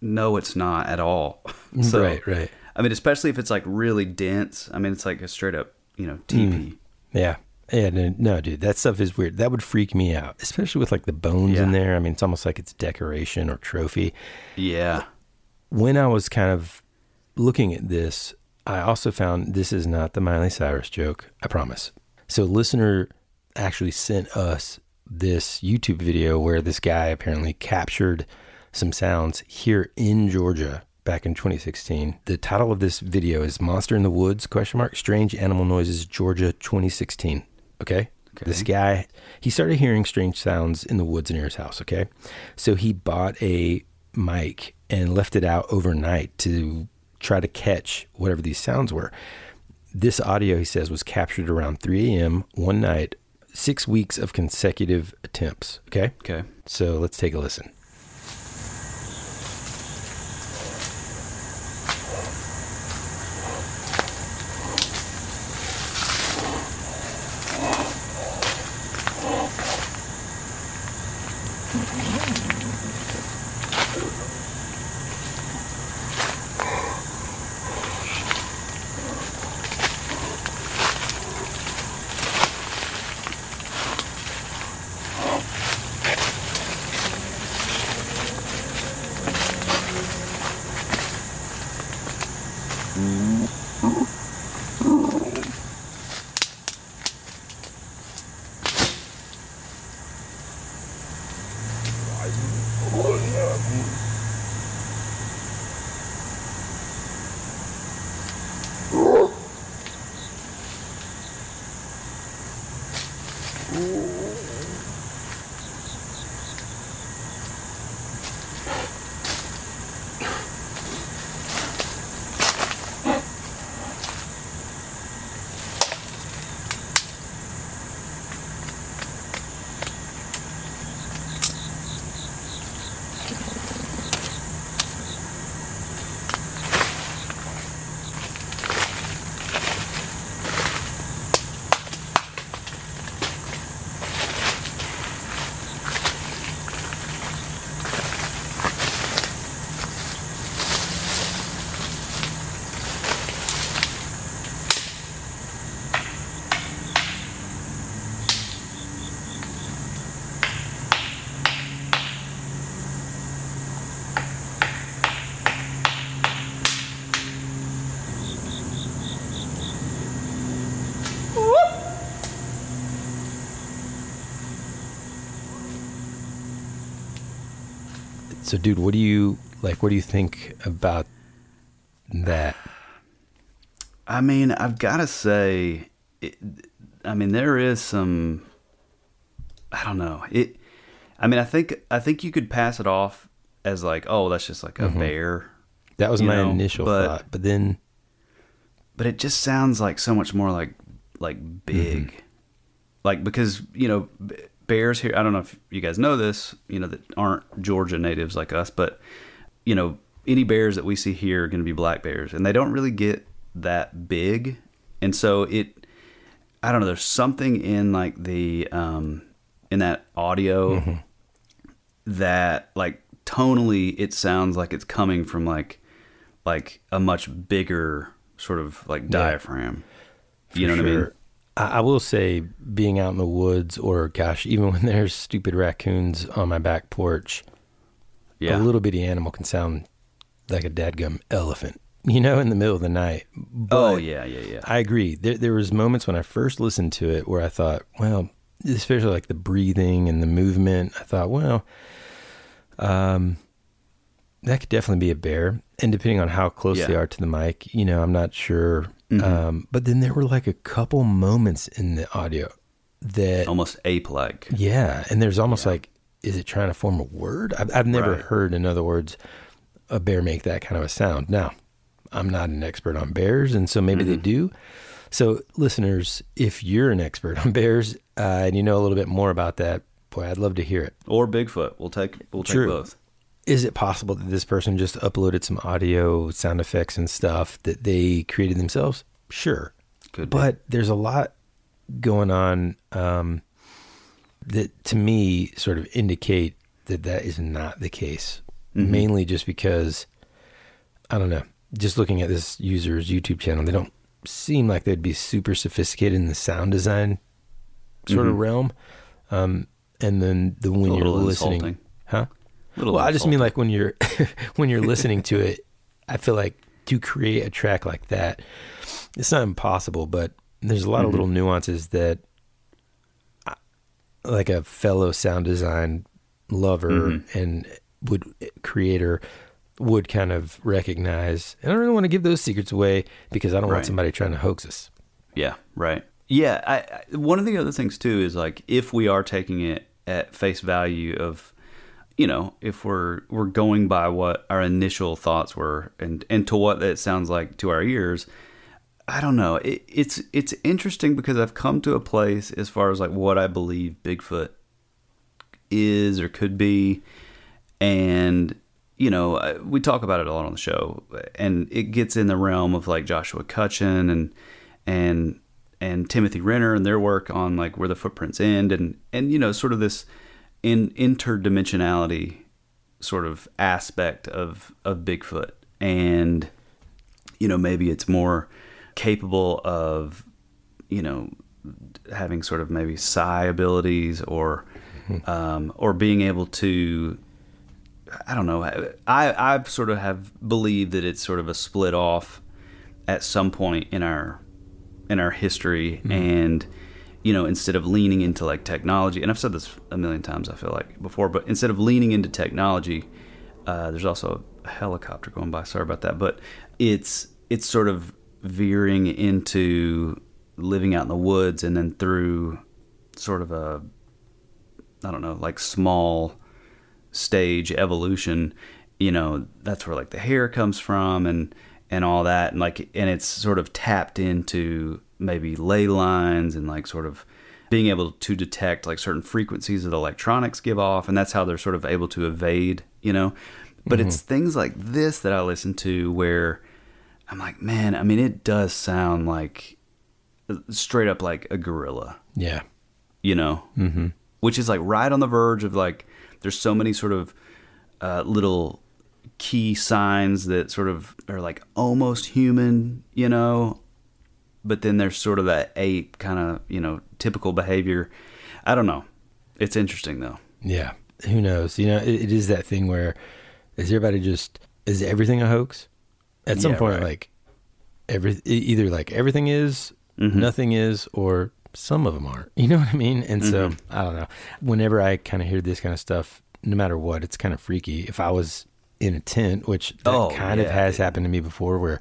no, it's not at all. so, Right, right. I mean, especially if it's like really dense. I mean, it's like a straight up, you know, hmm. TP. Yeah. Yeah, no, no, dude, that stuff is weird. That would freak me out, especially with like the bones in there. I mean, it's almost like it's decoration or trophy. Yeah. When I was kind of looking at this, I also found this is not the Miley Cyrus joke. I promise. So, a listener actually sent us this YouTube video where this guy apparently captured some sounds here in Georgia back in 2016. The title of this video is "Monster in the Woods?" Question mark Strange Animal Noises Georgia 2016. Okay. This guy, he started hearing strange sounds in the woods near his house. Okay. So he bought a mic and left it out overnight to try to catch whatever these sounds were. This audio, he says, was captured around 3 a.m. one night, six weeks of consecutive attempts. Okay. Okay. So let's take a listen. So, dude, what do you like? What do you think about that? I mean, I've got to say, it, I mean, there is some. I don't know. It. I mean, I think I think you could pass it off as like, oh, that's just like a mm-hmm. bear, That was my know, initial but- thought, but then but it just sounds like so much more like like big, mm-hmm. like because you know bears here. I don't know if you guys know this, you know, that aren't Georgia natives like us, but you know, any bears that we see here are going to be black bears, and they don't really get that big, and so it. I don't know. There's something in like the um in that audio that like tonally it sounds like it's coming from like like a much bigger sort of like diaphragm. For you know what I mean? I, I will say, being out in the woods, or gosh, even when there's stupid raccoons on my back porch, Yeah. a little bitty animal can sound like a dadgum elephant. you know, in the middle of the night. But oh yeah, yeah, yeah. I agree. There, there was moments when I first listened to it where I thought, well, especially like the breathing and the movement. I thought, well, um, that could definitely be a bear. And depending on how close they are to the mic, you know, I'm not sure. Um, but then there were like a couple moments in the audio that Almost ape-like. yeah, and there's almost like, is it trying to form a word? I've, I've never Right. heard, in other words, a bear make that kind of a sound. Now, I'm not an expert on bears, and so maybe they Mm-hmm. do. So, listeners, if you're an expert on bears uh, and you know a little bit more about that, boy, I'd love to hear it. Or Bigfoot. We'll take we'll take True. both. Is it possible that this person just uploaded some audio, sound effects, and stuff that they created themselves? Sure. Could be. but there's a lot going on um, that to me sort of indicate that that is not the case. Mm-hmm. Mainly just because I don't know. Just looking at this user's YouTube channel, they don't seem like they'd be super sophisticated in the sound design sort of realm. Um, and then the when Mm-hmm. you're listening, insulting. huh? Little well, I just mean like when you're when you're listening to it, I feel like to create a track like that, it's not impossible, but there's a lot of mm-hmm. little nuances that, I- like a fellow sound design lover mm-hmm. and would creator would kind of recognize. And I don't really want to give those secrets away because I don't want somebody trying to hoax us. Yeah, right. Yeah, I, I, one of the other things too is like if we are taking it at face value of, you know, if we're we're going by what our initial thoughts were and and to what that sounds like to our ears, I don't know. It, it's it's interesting because I've come to a place as far as like what I believe Bigfoot is or could be, and you know we talk about it a lot on the show, and it gets in the realm of like Joshua Cutchin and and and Timothy Renner and their work on like where the footprints end and and you know sort of this in interdimensionality sort of aspect of of Bigfoot. And you know maybe it's more capable of you know having sort of maybe psi abilities or um, or being able to I don't know I I sort of have believed that it's sort of a split off at some point in our in our history. And you know instead of leaning into like technology and I've said this a million times I feel like before but instead of leaning into technology uh, there's also a helicopter going by. Sorry about that. But it's it's sort of veering into living out in the woods and then through sort of a I don't know like small stage evolution you know that's where like the hair comes from and and all that. And like and it's sort of tapped into maybe ley lines and like sort of being able to detect like certain frequencies that electronics give off and that's how they're sort of able to evade you know? But it's things like this that i listen to where i'm like man i mean it does sound like straight up like a gorilla. Yeah. you know, mm-hmm. which is like right on the verge of like there's so many sort of uh, little key signs that sort of are like almost human, you know, but then there's sort of that ape kind of you know typical behavior. I don't know. It's interesting though. Yeah. Who knows? You know, it, it is that thing where is everybody just is everything a hoax? At some Yeah, point, right. like every either like everything is, Mm-hmm. nothing is, or some of them aren't. You know what I mean? And so Mm-hmm. I don't know. Whenever I kind of hear this kind of stuff, no matter what, it's kind of freaky. If I was in a tent, which that Oh, kind of has yeah. happened to me before, where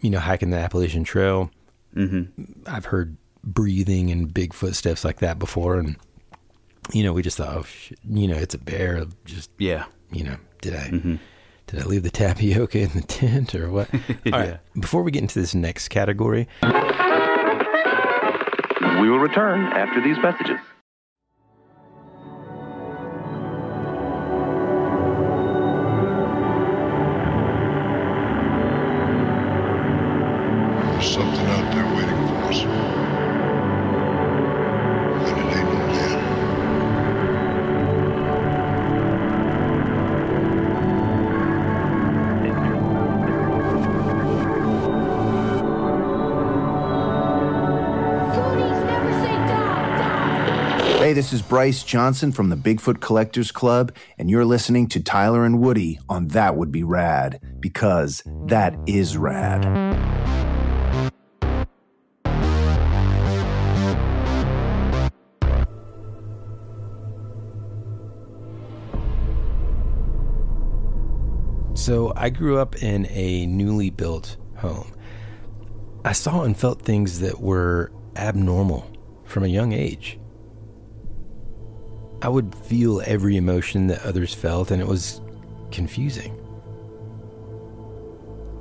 you know hiking the Appalachian Trail, Mm-hmm. I've heard breathing and big footsteps like that before, and you know, we just thought, oh, shit, you know, it's a bear. Just Yeah. you know, did I Mm-hmm. did I leave the tapioca in the tent or what? All right. Yeah. Before we get into this next category, We will return after these messages. This is Bryce Johnson from the Bigfoot Collectors Club, and you're listening to Tyler and Woody on That Would Be Rad, because that is rad. So I grew up in a newly built home. I saw and felt things that were abnormal from a young age. I would feel every emotion that others felt, and it was confusing.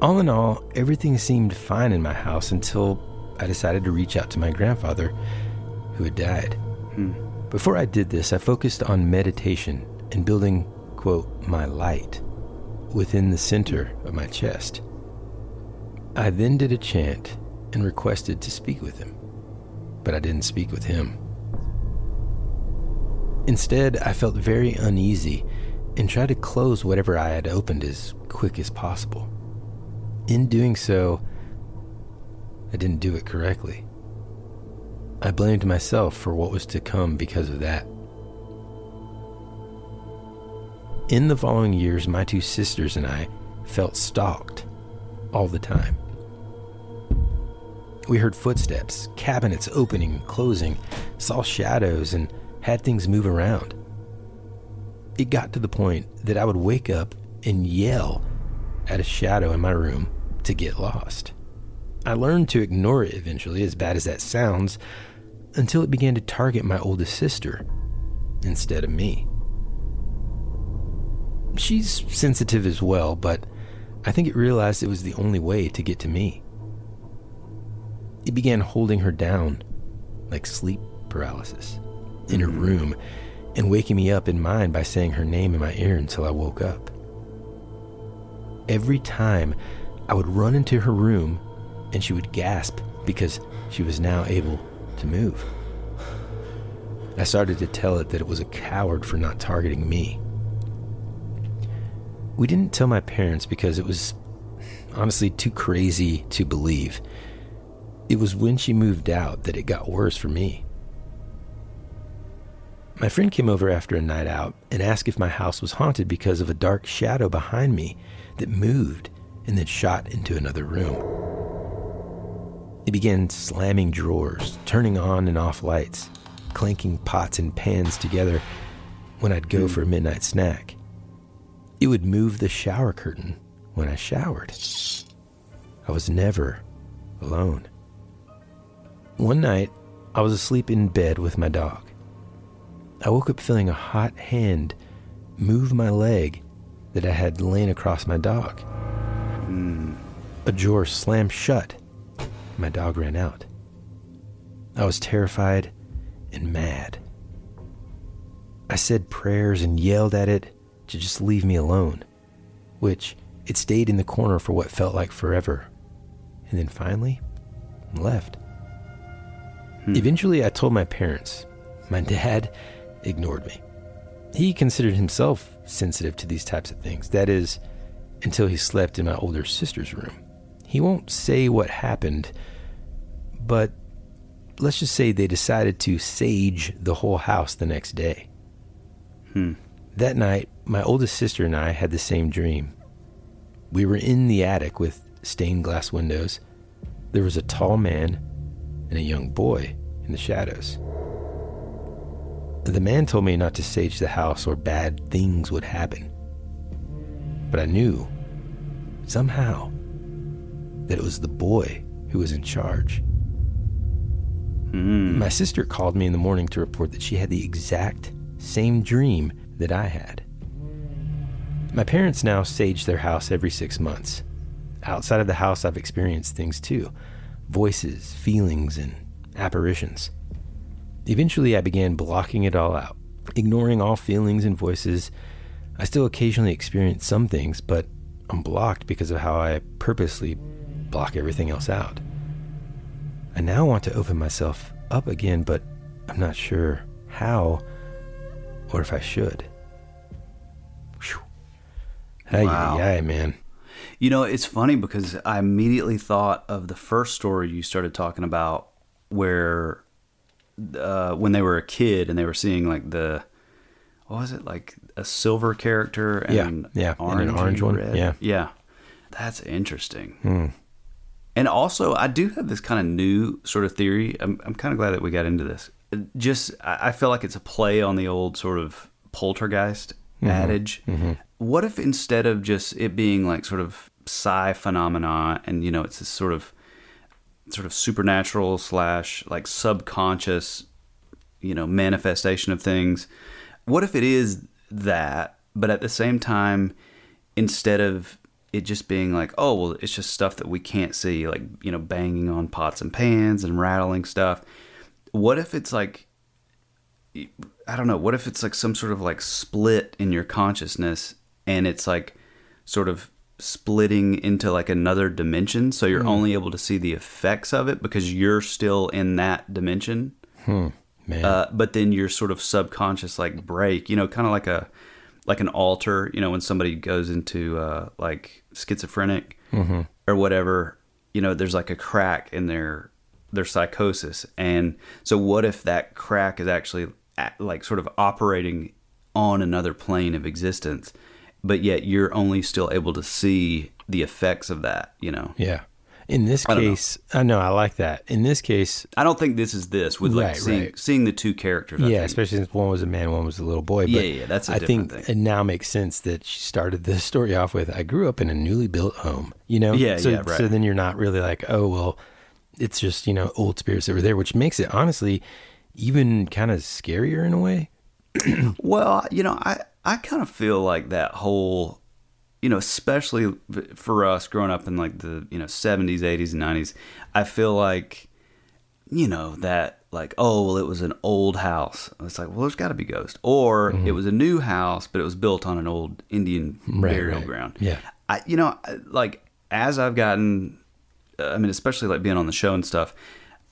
All in all, everything seemed fine in my house until I decided to reach out to my grandfather, who had died. Hmm. Before I did this, I focused on meditation and building, quote, my light within the center of my chest. I then did a chant and requested to speak with him, but I didn't speak with him. Instead, I felt very uneasy and tried to close whatever I had opened as quick as possible. In doing so, I didn't do it correctly. I blamed myself for what was to come because of that. In the following years, my two sisters and I felt stalked all the time. We heard footsteps, cabinets opening and closing, saw shadows, and had things move around. It got to the point that I would wake up and yell at a shadow in my room to get lost. I learned to ignore it eventually, as bad as that sounds, until it began to target my oldest sister instead of me. She's sensitive as well, but I think it realized it was the only way to get to me. It began holding her down like sleep paralysis in her room and waking me up in mine by saying her name in my ear until I woke up. Every time I would run into her room and she would gasp because she was now able to move. I started to tell it that it was a coward for not targeting me. We didn't tell my parents because it was honestly too crazy to believe. It was when she moved out that it got worse for me. My friend came over after a night out and asked if my house was haunted because of a dark shadow behind me that moved and then shot into another room. It began slamming drawers, turning on and off lights, clanking pots and pans together when I'd go for a midnight snack. It would move the shower curtain when I showered. I was never alone. One night, I was asleep in bed with my dog. I woke up feeling a hot hand move my leg that I had lain across my dog. Hmm. A drawer slammed shut. My dog ran out. I was terrified and mad. I said prayers and yelled at it to just leave me alone, which it stayed in the corner for what felt like forever, and then finally left. Hmm. Eventually, I told my parents. My dad ignored me. He considered himself sensitive to these types of things. That is, until he slept in my older sister's room. He won't say what happened, but let's just say they decided to sage the whole house the next day. Hmm. That night, my oldest sister and I had the same dream. We were in the attic with stained glass windows. There was a tall man and a young boy in the shadows. The man told me not to sage the house or bad things would happen. But I knew, somehow, that it was the boy who was in charge. Hmm. My sister called me in the morning to report that she had the exact same dream that I had. My parents now sage their house every six months. Outside of the house, I've experienced things too voices, feelings, and apparitions. Eventually, I began blocking it all out, ignoring all feelings and voices. I still occasionally experience some things, but I'm blocked because of how I purposely block everything else out. I now want to open myself up again, but I'm not sure how or if I should. Phew. Ay, Wow. ay, man. You know, it's funny because I immediately thought of the first story you started talking about where uh, when they were a kid and they were seeing like the what was it like a silver character and Yeah, yeah, and an orange one, red? yeah. yeah that's interesting Hmm. and also i do have this kind of new sort of theory i'm, I'm kind of glad that we got into this just i I feel like it's a play on the old sort of poltergeist Mm-hmm. adage what if instead of just it being like sort of psi phenomena and you know it's this sort of sort of supernatural slash like subconscious you know manifestation of things what if it is that but at the same time instead of it just being like oh well it's just stuff that we can't see like you know banging on pots and pans and rattling stuff what if it's like I don't know. What if it's like some sort of like split in your consciousness and it's like sort of splitting into like another dimension so you're only able to see the effects of it because you're still in that dimension. Man. Uh, but then your sort of subconscious like break, you know, kind of like a like an alter, you know, when somebody goes into uh, like schizophrenic or whatever, you know, there's like a crack in their their psychosis, and so what if that crack is actually at, like sort of operating on another plane of existence, but yet you're only still able to see the effects of that, you know? yeah. In this I don't know. case, I know I like that. In this case, I don't think this is this with like Right, seeing right. seeing the two characters. I yeah, think. especially since one was a man, one was a little boy. But Yeah, yeah, that's a I think thing. it now makes sense that she started the story off with, "I grew up in a newly built home." You know, Yeah, so, yeah, right. So then you're not really like, "Oh, well, it's just you know old spirits that were there," which makes it honestly even kind of scarier in a way. Well, you know, I I kind of feel like that whole, you know, especially for us growing up in like the you know seventies, eighties, and nineties, I feel like, you know, that like oh well, it was an old house. It's like well, there's got to be ghosts, or it was a new house, but it was built on an old Indian Right, burial right. ground. Yeah. I you know like as I've gotten, uh, I mean, especially like being on the show and stuff.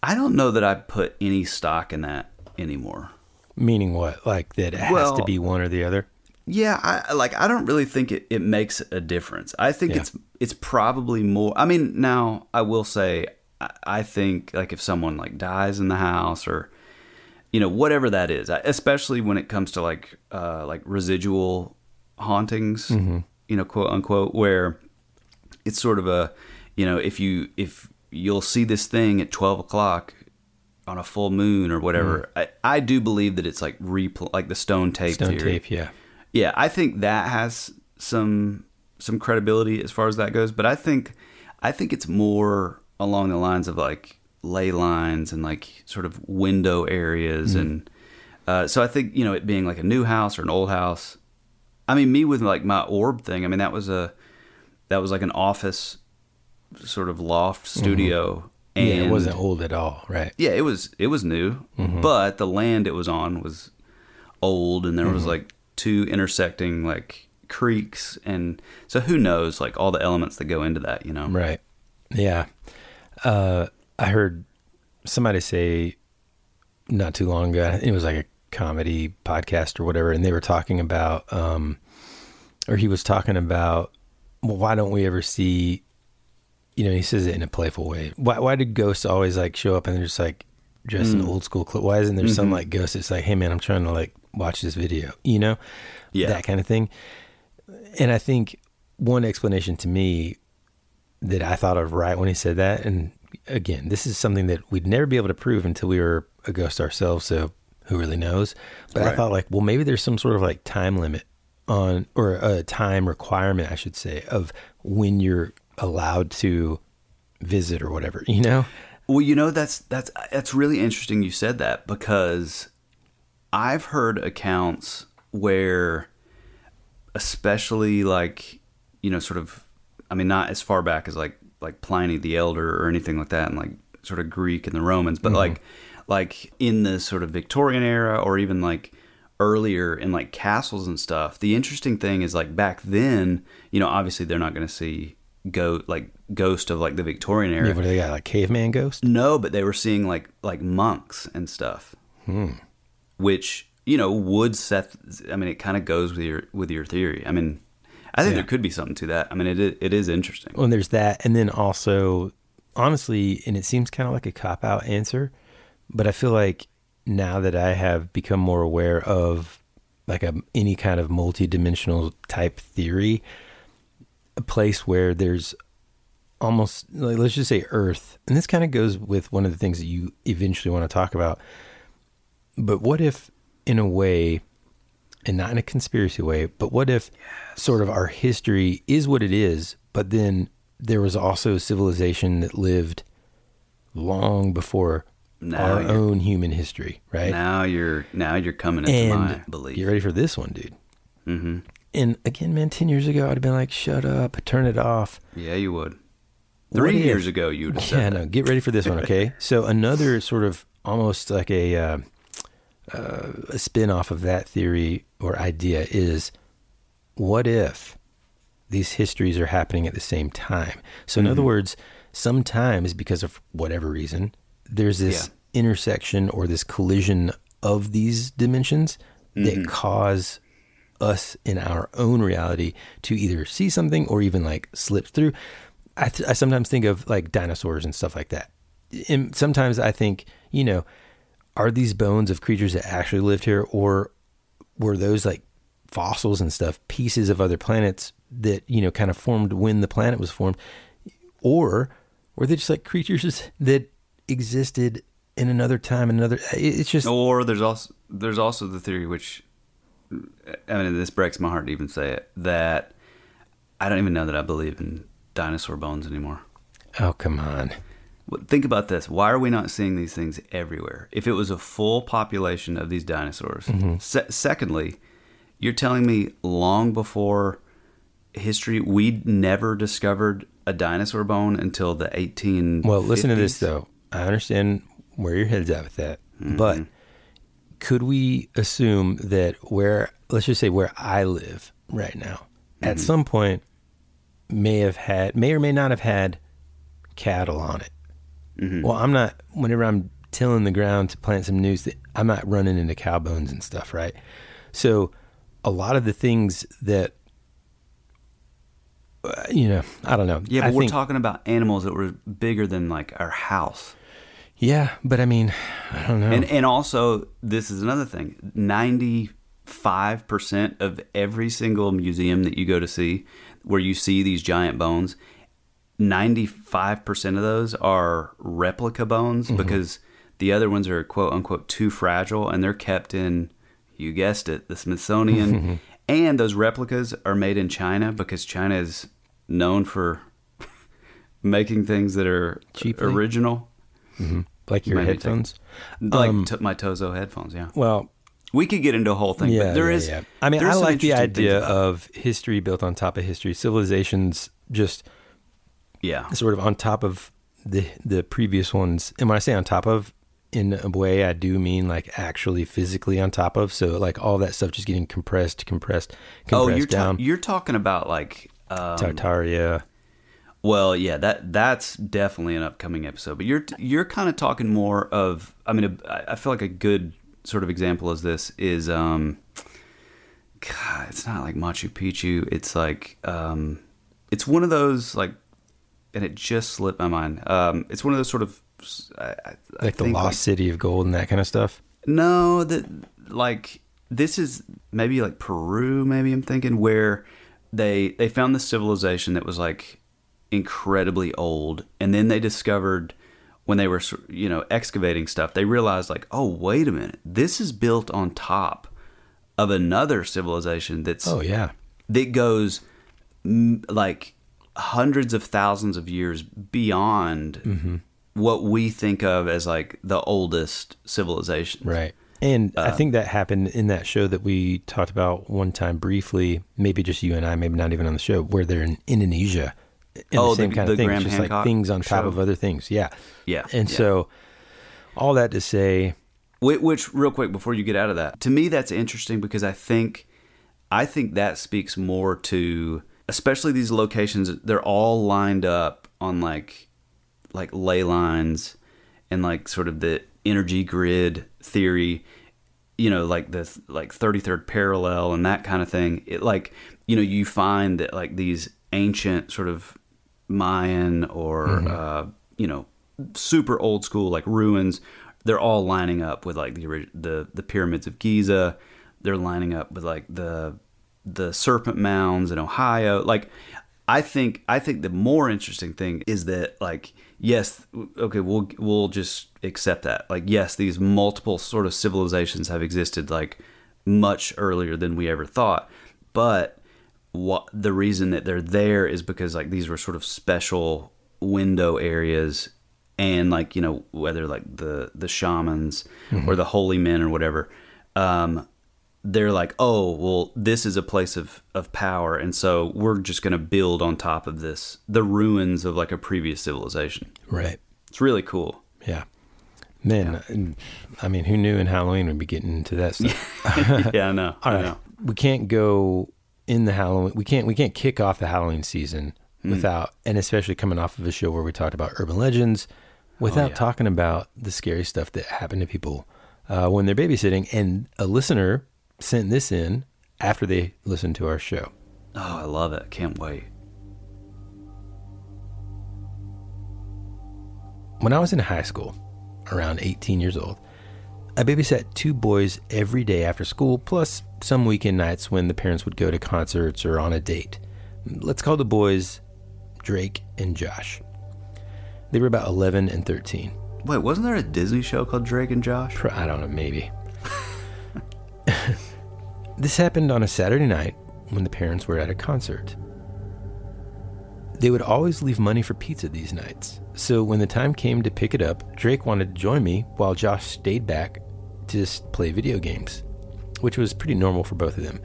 I don't know that I put any stock in that anymore. Meaning what? Like that it has to be one or the other. Yeah, I like I don't really think it, it makes a difference. I think Yeah. it's it's probably more I mean, now I will say I, I think like if someone like dies in the house or you know, whatever that is, especially when it comes to like uh like residual hauntings, you know, quote unquote, where it's sort of a you know, if you if you'll see this thing at twelve o'clock on a full moon or whatever, I, I do believe that it's like repl- like the stone tape Stone theory. tape, yeah. Yeah, I think that has some some credibility as far as that goes, but I think I think it's more along the lines of like ley lines and like sort of window areas mm-hmm. and uh, so I think you know it being like a new house or an old house. I mean, me with like my orb thing. I mean, that was a that was like an office sort of loft mm-hmm. studio, and yeah, it wasn't old at all, right? yeah, it was it was new, mm-hmm. but the land it was on was old, and there was like two intersecting like creeks, and so who knows like all the elements that go into that, you know? Right. Yeah. Uh, I heard somebody say not too long ago, it was like a comedy podcast or whatever, and they were talking about, um, or he was talking about, well, why don't we ever see, you know, he says it in a playful way. Why, why did ghosts always like show up and they're just like dressed in old school clothes? Why isn't there some like ghost that's like, hey man, I'm trying to like watch this video, you know? Yeah. That kind of thing. And I think one explanation to me that I thought of right when he said that, and again, this is something that we'd never be able to prove until we were a ghost ourselves. So who really knows? But I thought like, well, maybe there's some sort of like time limit on, or a time requirement, I should say, of when you're allowed to visit or whatever. You know? Well, you know that's that's that's really interesting you said that because I've heard accounts where especially like you know sort of I mean not as far back as like like Pliny the Elder or anything like that and like sort of Greek and the Romans but mm-hmm. like like in the sort of Victorian era or even like earlier in like castles and stuff the interesting thing is like back then you know obviously they're not going to see go like ghost of like the Victorian era Yeah, what do they got? Like caveman ghost? no, but they were seeing like like monks and stuff, hmm. Which you know would set. I mean, it kind of goes with your with your theory. I mean, I think Yeah. there could be something to that. I mean, it is, it is interesting. Well, and there's that, and then also, honestly, and it seems kind of like a cop out answer, but I feel like now that I have become more aware of like a any kind of multi-dimensional type theory, a place where there's almost like, let's just say Earth, and this kind of goes with one of the things that you eventually want to talk about. But what if, in a way, and not in a conspiracy way, but what if sort of our history is what it is, but then there was also a civilization that lived long before Now our own human history, right? Now you're now you're coming into and my belief. get ready for this one, dude. Mm-hmm. And again, man, ten years ago, I'd have been like, "Shut up, turn it off." Yeah, you would. What Three if- years ago, you would have Yeah, said no. Get ready for this one, okay? so another sort of almost like a uh, uh, a spin off of that theory or idea is, what if these histories are happening at the same time? So in Mm-hmm. other words, sometimes because of whatever reason, there's this intersection or this collision of these dimensions Mm-hmm. that cause us in our own reality to either see something or even like slip through. I, th- I sometimes think of like dinosaurs and stuff like that. And sometimes I think, you know, are these bones of creatures that actually lived here or were those like fossils and stuff, pieces of other planets that, you know, kind of formed when the planet was formed? Or were they just like creatures that existed in another time, another, it's just, Or there's also there's also the theory which I mean this breaks my heart to even say it that I don't even know that I believe in dinosaur bones anymore. oh, come on. Think about this. Why are we not seeing these things everywhere? If it was a full population of these dinosaurs. Mm-hmm. Se- secondly, you're telling me long before history, we never discovered a dinosaur bone until the 18. Well, listen to this though. I understand where your head's at with that, but could we assume that where, let's just say where I live right now, at some point may have had, may or may not have had cattle on it. Well, I'm not. Whenever I'm tilling the ground to plant some news, that I'm not running into cow bones and stuff, right? So, a lot of the things that, uh, you know, I don't know. Yeah, but I we're think- talking about animals that were bigger than like our house. Yeah, but I mean, I don't know. And and also this is another thing. Ninety five percent of every single museum that you go to see where you see these giant bones, ninety five percent of those are replica bones Mm-hmm. because the other ones are quote unquote too fragile and they're kept in you guessed it, the Smithsonian. and those replicas are made in China because China is known for making things that are Cheaply. original. like your Maybe headphones. Like Um, t- my Tozo headphones, yeah. Well, We could get into a whole thing, yeah, but there yeah, is. yeah. I mean, I like the idea of history built on top of history, civilizations just yeah, sort of on top of the the previous ones. And when I say on top of, in a way, I do mean like actually physically on top of. So like all that stuff just getting compressed, compressed, Oh, compressed you're ta- down. you're talking about like. Um, Tartaria. well, yeah, that that's definitely an upcoming episode. But you're you're kind of talking more of. I mean, a, I feel like a good sort of example is this is. um God, it's not like Machu Picchu. It's like um, it's one of those like, and it just slipped my mind. Um, it's one of those sort of I, I- Like the lost city of gold and that kind of stuff. No, that like this is maybe like Peru. Maybe I'm thinking where they they found this civilization that was like incredibly old, and then they discovered when they were you know excavating stuff, they realized like, oh wait a minute, this is built on top of another civilization that's Oh yeah. that goes like hundreds of thousands of years beyond Mm-hmm. what we think of as like the oldest civilization. Right. And Uh, I think that happened in that show that we talked about one time briefly, maybe just you and I, maybe not even on the show, where they're in Indonesia. And Oh, the same the- kind the of thing. Graham just Hancock like things on top show? of other things. Yeah. Yeah, And yeah. so all that to say, Which, which, real quick, before you get out of that, to me that's interesting because I think, I think that speaks more to, especially these locations. They're all lined up on like, like ley lines, and like sort of the energy grid theory. You know, like the like thirty third parallel and that kind of thing. It like you know you find that like these ancient sort of Mayan or uh, you know super old school like ruins they're all lining up with like the the the pyramids of Giza. They're lining up with like the the serpent mounds in Ohio. Like I think I think the more interesting thing is that like yes, okay, we'll we'll just accept that. Like yes, these multiple sort of civilizations have existed like much earlier than we ever thought. But what the reason that they're there is because like these were sort of special window areas and like you know whether like the the shamans or the holy men or whatever um they're like oh well this is a place of of power and so we're just going to build on top of this the ruins of like a previous civilization Right. it's really cool Yeah. Man, I mean, who knew in Halloween we'd be getting into that stuff? yeah i know All I right. know. We can't go in the Halloween. We can't. We can't kick off the Halloween season Hmm. without, and especially coming off of a show where we talked about urban legends, without Oh, yeah. talking about the scary stuff that happened to people uh, when they're babysitting. And a listener sent this in after they listened to our show. oh i love it can't wait When I was in high school, around 18 years old, I babysat two boys every day after school, plus some weekend nights when the parents would go to concerts or on a date. Let's call the boys Drake and Josh. They were about 11 and 13. wait wasn't there a disney show called drake and josh I don't know, maybe. this happened on a Saturday night when the parents were at a concert. They would always leave money for pizza these nights. So when the time came to pick it up, Drake wanted to join me while Josh stayed back to just play video games, which was pretty normal for both of them.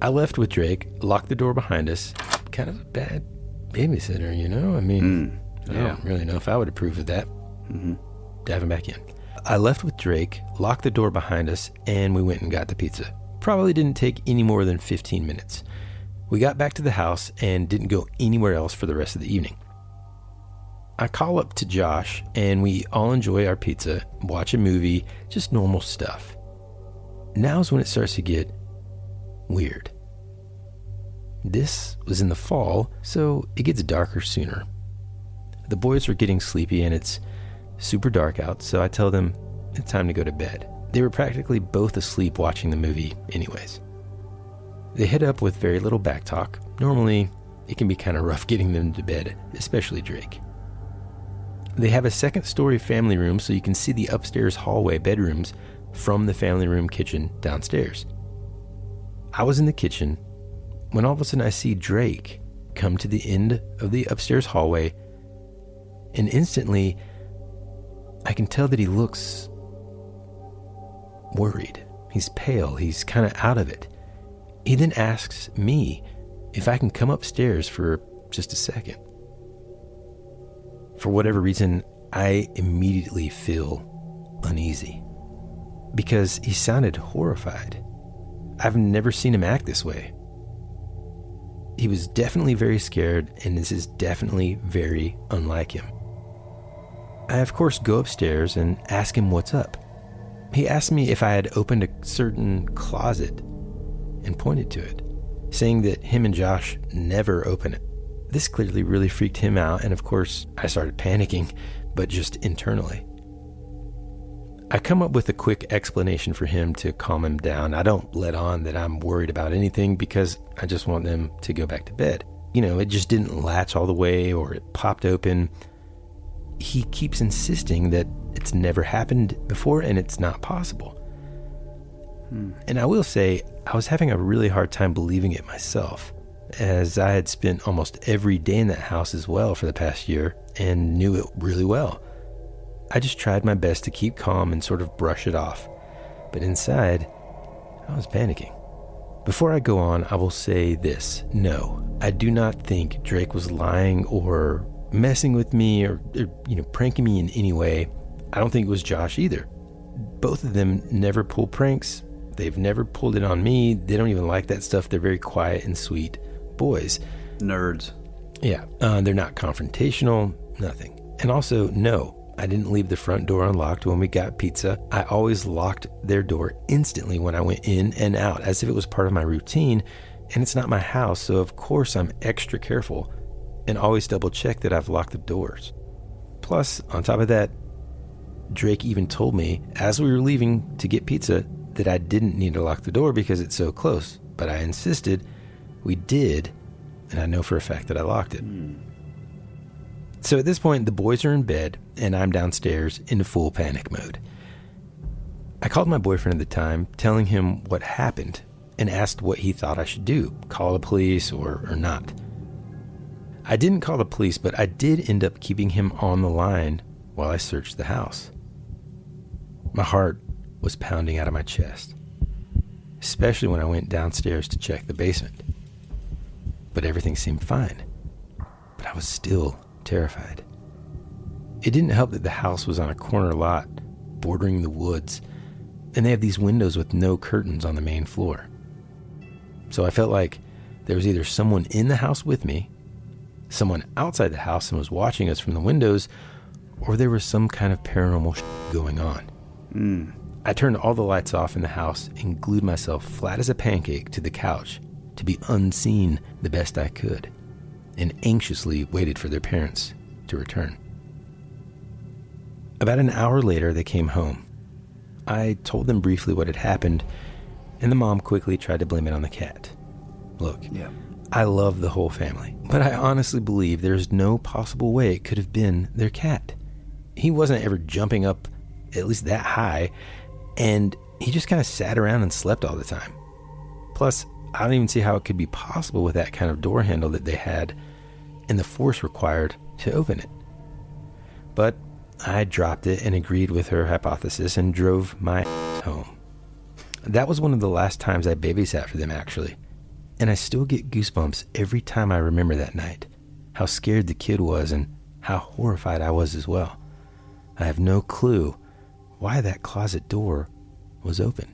I left with Drake, locked the door behind us. Kind of a bad babysitter, you know? I mean, mm. I yeah. don't really know if I would approve of that. Mm-hmm. Dive him back in. I left with Drake, locked the door behind us, and we went and got the pizza. Probably didn't take any more than 15 minutes. We got back to the house and didn't go anywhere else for the rest of the evening. I call up to Josh, and we all enjoy our pizza, watch a movie, just normal stuff. Now's when it starts to get weird. This was in the fall, so it gets darker sooner. The boys are getting sleepy and it's super dark out, so I tell them it's time to go to bed. They were practically both asleep watching the movie, anyways. They hit up with very little back talk. Normally, it can be kind of rough getting them to bed, especially Drake. They have a second story family room so you can see the upstairs hallway bedrooms from the family room kitchen downstairs. I was in the kitchen when all of a sudden I see Drake come to the end of the upstairs hallway, and instantly I can tell that he looks worried. He's pale, he's kind of out of it. He then asks me if I can come upstairs for just a second. For whatever reason, I immediately feel uneasy because he sounded horrified. I've never seen him act this way. He was definitely very scared, and this is definitely very unlike him. I, of course, go upstairs and ask him what's up. He asked me if I had opened a certain closet and pointed to it, saying that him and Josh never open it. This clearly really freaked him out, and of course, I started panicking, but just internally. I come up with a quick explanation for him to calm him down. I don't let on that I'm worried about anything because I just want them to go back to bed. You know, it just didn't latch all the way or it popped open. He keeps insisting that it's never happened before and it's not possible. Hmm. And I will say, I was having a really hard time believing it myself, as I had spent almost every day in that house as well for the past year and knew it really well. I just tried my best to keep calm and sort of brush it off. But inside, I was panicking. Before I go on, I will say this. No, I do not think Drake was lying or messing with me or, or, you know, pranking me in any way. I don't think it was Josh either. Both of them never pull pranks. They've never pulled it on me. They don't even like that stuff. They're very quiet and sweet boys. Nerds. Yeah, uh, they're not confrontational, nothing. And also, no, I didn't leave the front door unlocked when we got pizza. I always locked their door instantly when I went in and out, as if it was part of my routine. And it's not my house, so of course I'm extra careful and always double check that I've locked the doors. Plus, on top of that, Drake even told me as we were leaving to get pizza that I didn't need to lock the door because it's so close, but I insisted we did, and I know for a fact that I locked it. Hmm. So at this point, the boys are in bed, and I'm downstairs in full panic mode. I called my boyfriend at the time, telling him what happened, and asked what he thought I should do call the police or, or not. I didn't call the police, but I did end up keeping him on the line while I searched the house. My heart was pounding out of my chest, especially when I went downstairs to check the basement. But everything seemed fine. But I was still terrified. It didn't help that the house was on a corner lot bordering the woods, and they have these windows with no curtains on the main floor. So I felt like there was either someone in the house with me, someone outside the house and was watching us from the windows, or there was some kind of paranormal sh- going on. Mm. I turned all the lights off in the house and glued myself flat as a pancake to the couch to be unseen the best I could, and anxiously waited for their parents to return. About an hour later, they came home. I told them briefly what had happened, and the mom quickly tried to blame it on the cat. Look, Yeah. I love the whole family, but I honestly believe there's no possible way it could have been their cat. He wasn't ever jumping up at least that high, and he just kind of sat around and slept all the time. Plus, I don't even see how it could be possible with that kind of door handle that they had and the force required to open it. But I dropped it and agreed with her hypothesis and drove my home. That was one of the last times I babysat for them, actually. And I still get goosebumps every time I remember that night. How scared the kid was and how horrified I was as well. I have no clue why that closet door was open.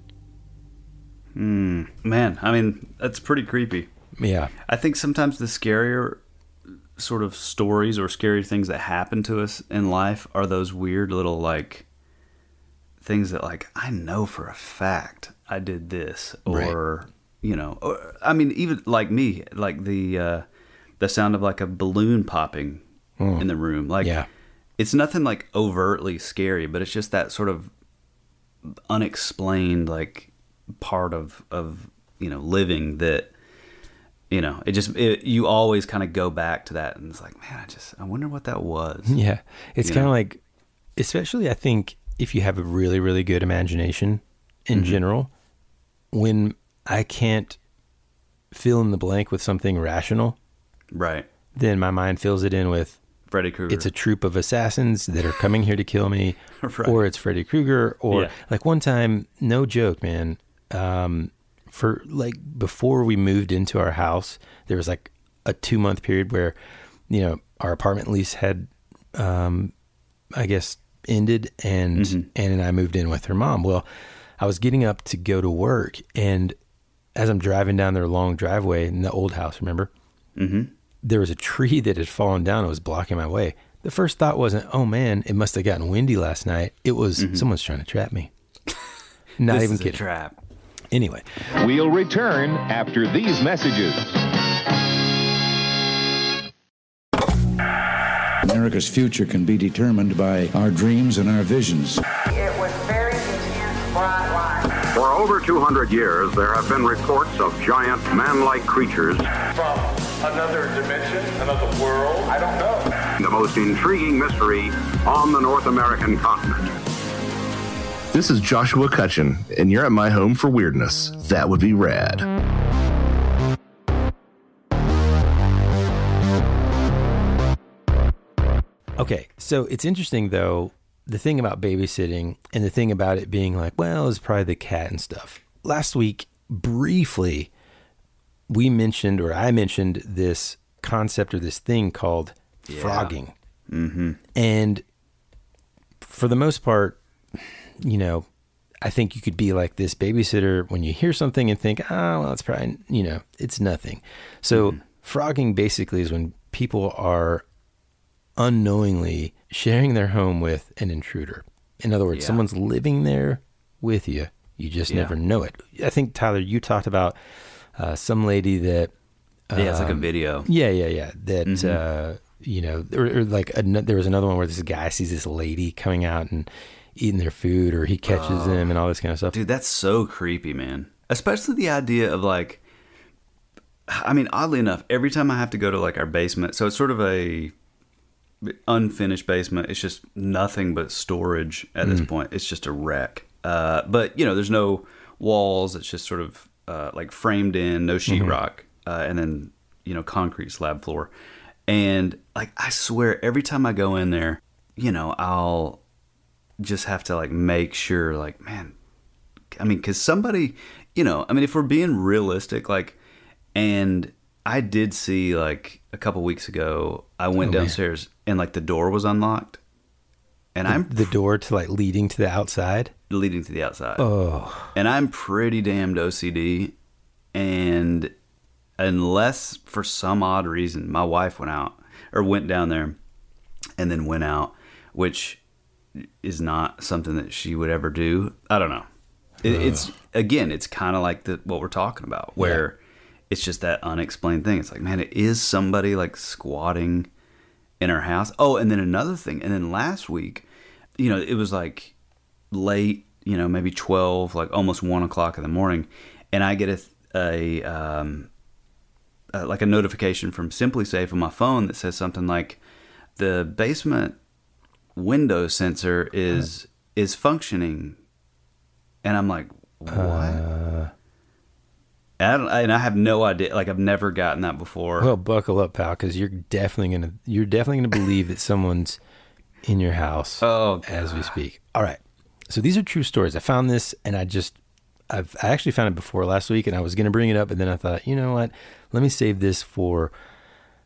Hmm. Man, I mean, that's pretty creepy. Yeah. I think sometimes the scarier sort of stories or scary things that happen to us in life are those weird little like things that like I know for a fact I did this or you know or, I mean even like me like the uh the sound of like a balloon popping in the room like Yeah. It's nothing like overtly scary but it's just that sort of unexplained like part of of you know living that you know it just it, you always kind of go back to that and it's like man i just i wonder what that was. Yeah. It's kind of like, especially I think if you have a really, really good imagination in mm-hmm. general, when I can't fill in the blank with something rational, right. then my mind fills it in with freddy krueger it's a troop of assassins that are coming here to kill me, Right. or it's Freddy Krueger, or Yeah. like one time, no joke, man. Um, for like before we moved into our house, there was like a two month period where, you know, our apartment lease had, um, I guess, ended, and Ann and I moved in with her mom. Well, I was getting up to go to work, and as I'm driving down their long driveway in the old house, remember? There was a tree that had fallen down and was blocking my way. The first thought wasn't, oh man, it must have gotten windy last night. It was, mm-hmm. someone's trying to trap me. Not this even is a kidding. trap Anyway, We'll return after these messages. America's future can be determined by our dreams and our visions. It was very intense, bright light. For over 200 years, there have been reports of giant man-like creatures. From another dimension, another world, I don't know. The most intriguing mystery on the North American continent. This is Joshua Cutchin, and you're at my home for weirdness. That would be rad. okay. So it's interesting though, the thing about babysitting and the thing about it being like, well, it's probably the cat and stuff. Last week, briefly, we mentioned, or I mentioned this concept or this thing called frogging. mm-hmm And for the most part, you know, I think you could be like this babysitter when you hear something and think, oh, well, it's probably, you know, it's nothing. So, frogging basically is when people are unknowingly sharing their home with an intruder. In other words, Yeah. someone's living there with you. You just Yeah. never know it. I think, Tyler, you talked about uh, some lady that. yeah it's like a um, video yeah, yeah, yeah. That Mhm. uh, you know, or, or like there was another one where this guy sees this lady coming out, and eating their food or he catches Oh. them and all this kind of stuff. Dude, that's so creepy, man. Especially the idea of like, I mean, oddly enough, every time I have to go to like our basement, so it's sort of a unfinished basement. It's just nothing but storage at this Mm. point. It's just a wreck. Uh, but you know, there's no walls. It's just sort of uh, like framed in, no sheetrock, uh, and then you know, concrete slab floor. And like, I swear, every time I go in there, you know, I'll just have to like make sure, like, man, I mean, because somebody, you know, I mean, if we're being realistic, like, and I did see like a couple weeks ago, I went Oh, man. downstairs and like the door was unlocked, and The- I'm the door to like leading to the outside. Leading to the outside. Oh. And I'm pretty damned OCD. And unless for some odd reason my wife went out or went down there and then went out, which is not something that she would ever do. I don't know. It, it's again, it's kind of like the what we're talking about, where it's just that unexplained thing. It's like, man, it is somebody like squatting in our house. Oh, and then another thing, and then last week, you know, it was like late, you know, maybe twelve, like almost one o'clock in the morning, and I get a a um, uh, like a notification from SimpliSafe on my phone that says something like the basement window sensor is is functioning, and I'm like, what? Uh, and I, don't, and I have no idea. Like I've never gotten that before. Well, buckle up, pal, because you're definitely gonna you're definitely gonna believe that someone's in your house oh, as we speak. All right, so these are true stories. I found this, and I just I've I actually found it before last week, and I was gonna bring it up, and then I thought, you know what? Let me save this for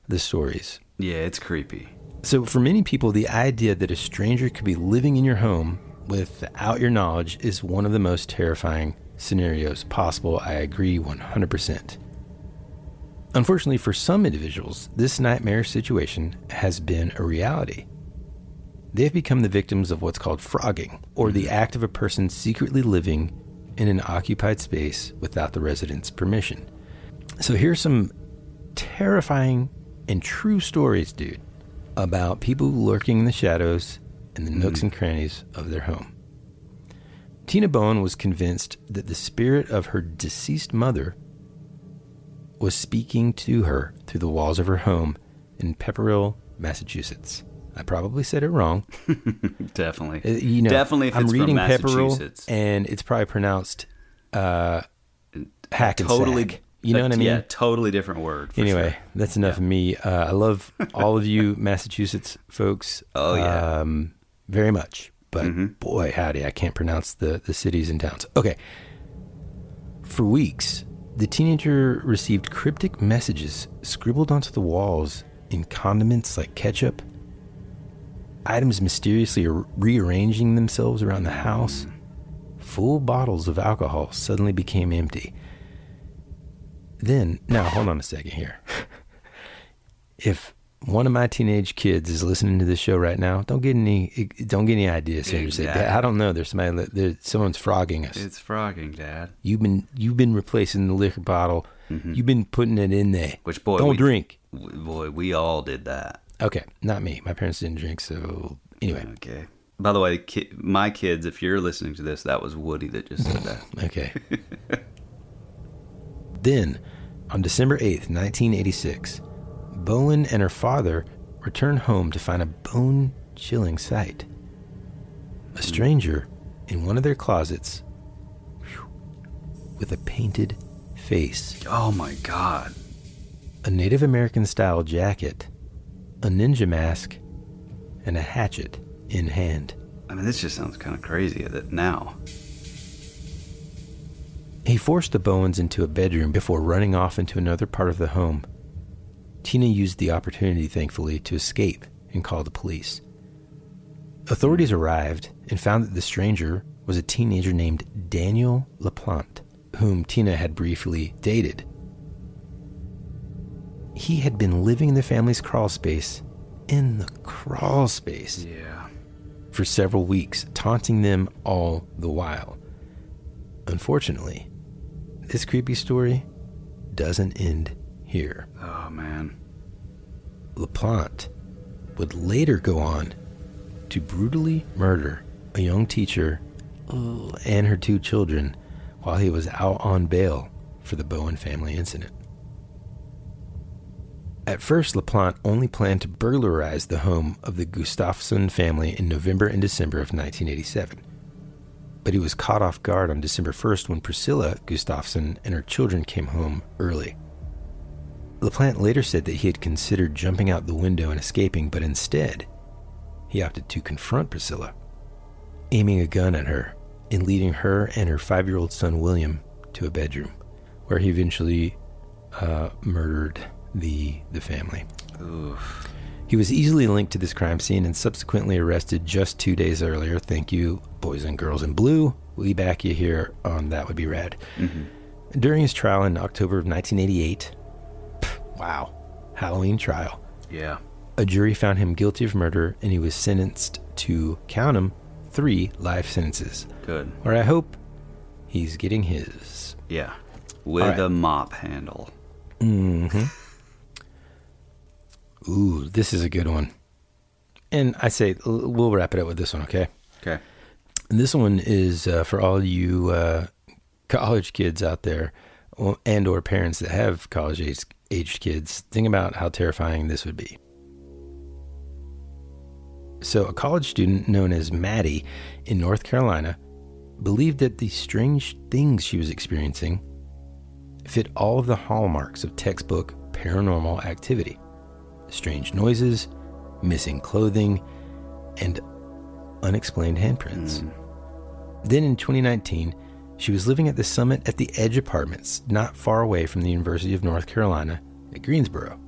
the stories. Yeah, it's creepy. So, for many people, the idea that a stranger could be living in your home without your knowledge is one of the most terrifying scenarios possible. I agree 100%. Unfortunately, for some individuals, this nightmare situation has been a reality. They have become the victims of what's called frogging, or the mm-hmm. act of a person secretly living in an occupied space without the resident's permission. So, here's some terrifying and true stories, dude, about people lurking in the shadows and the nooks mm-hmm. and crannies of their home. Tina Bowen was convinced that the spirit of her deceased mother was speaking to her through the walls of her home in Pepperell, Massachusetts. I probably said it wrong. Definitely. Uh, you know, Definitely if I'm it's from reading Pepperell, Massachusetts. and it's probably pronounced uh, Hackensack. Totally- You know what I mean? yeah, totally different word, for Anyway, sure. that's enough of me. Uh, I love all of you Massachusetts folks. Oh, yeah. um, very much. But Mm-hmm. boy, howdy, I can't pronounce the the cities and towns. Okay. For weeks, the teenager received cryptic messages scribbled onto the walls in condiments like ketchup. Items mysteriously ar- rearranging themselves around the house. Full bottles of alcohol suddenly became empty. Then, now hold on a second here. if one of my teenage kids is listening to this show right now, don't get any don't get any ideas. here. Exactly. "Dad, I don't know. There's somebody. that- There, someone's frogging us. It's frogging, Dad. You've been you've been replacing the liquor bottle. You've been putting it in there. Mm-hmm. Which boy, don't we- drink. Boy, we all did that. Okay, not me. My parents didn't drink. So anyway, Okay. By the way, ki- my kids, if you're listening to this, that was Woody that just said that. Okay. then, on December 8th, 1986, Bowen and her father returned home to find a bone chilling sight. A hmm. stranger in one of their closets with a painted face, oh my God. a Native American style jacket, a ninja mask, and a hatchet in hand. I mean, this just sounds kind of crazy that now. He forced the Bowens into a bedroom before running off into another part of the home. Tina used the opportunity, thankfully, to escape and call the police. Authorities arrived and found that the stranger was a teenager named Daniel LaPlante, whom Tina had briefly dated. He had been living in the family's crawl space, in the crawl space, Yeah. for several weeks, taunting them all the while. Unfortunately, this creepy story doesn't end here. Oh man. LaPlante would later go on to brutally murder a young teacher, and her two children while he was out on bail for the Bowen family incident. At first, LaPlante only planned to burglarize the home of the Gustafson family in November and December of 1987. But he was caught off guard on December 1st when Priscilla Gustafson and her children came home early. LaPlante later said that he had considered jumping out the window and escaping, but instead, he opted to confront Priscilla, aiming a gun at her and leading her and her five year old son William to a bedroom, where he eventually uh, murdered the, the family. Oof. He was easily linked to this crime scene and subsequently arrested just two days earlier. Thank you, boys and girls in blue. We back you here on That Would Be Rad. Mm-hmm. During his trial in October of 1988, wow, Halloween trial, Yeah. a jury found him guilty of murder and he was sentenced to, count him, three life sentences. Good. Where I hope he's getting his. Yeah. With right. a mop handle. hmm Ooh, this is a good one. And I say we'll wrap it up with this one, okay? Okay. And this one is uh, for all you uh, college kids out there, and or parents that have college age aged kids. Think about how terrifying this would be. So, a college student known as Maddie in North Carolina believed that the strange things she was experiencing fit all of the hallmarks of textbook paranormal activity strange noises, missing clothing, and unexplained handprints. Hmm. Then in 2019, she was living at the Summit at the Edge Apartments, not far away from the University of North Carolina at Greensboro.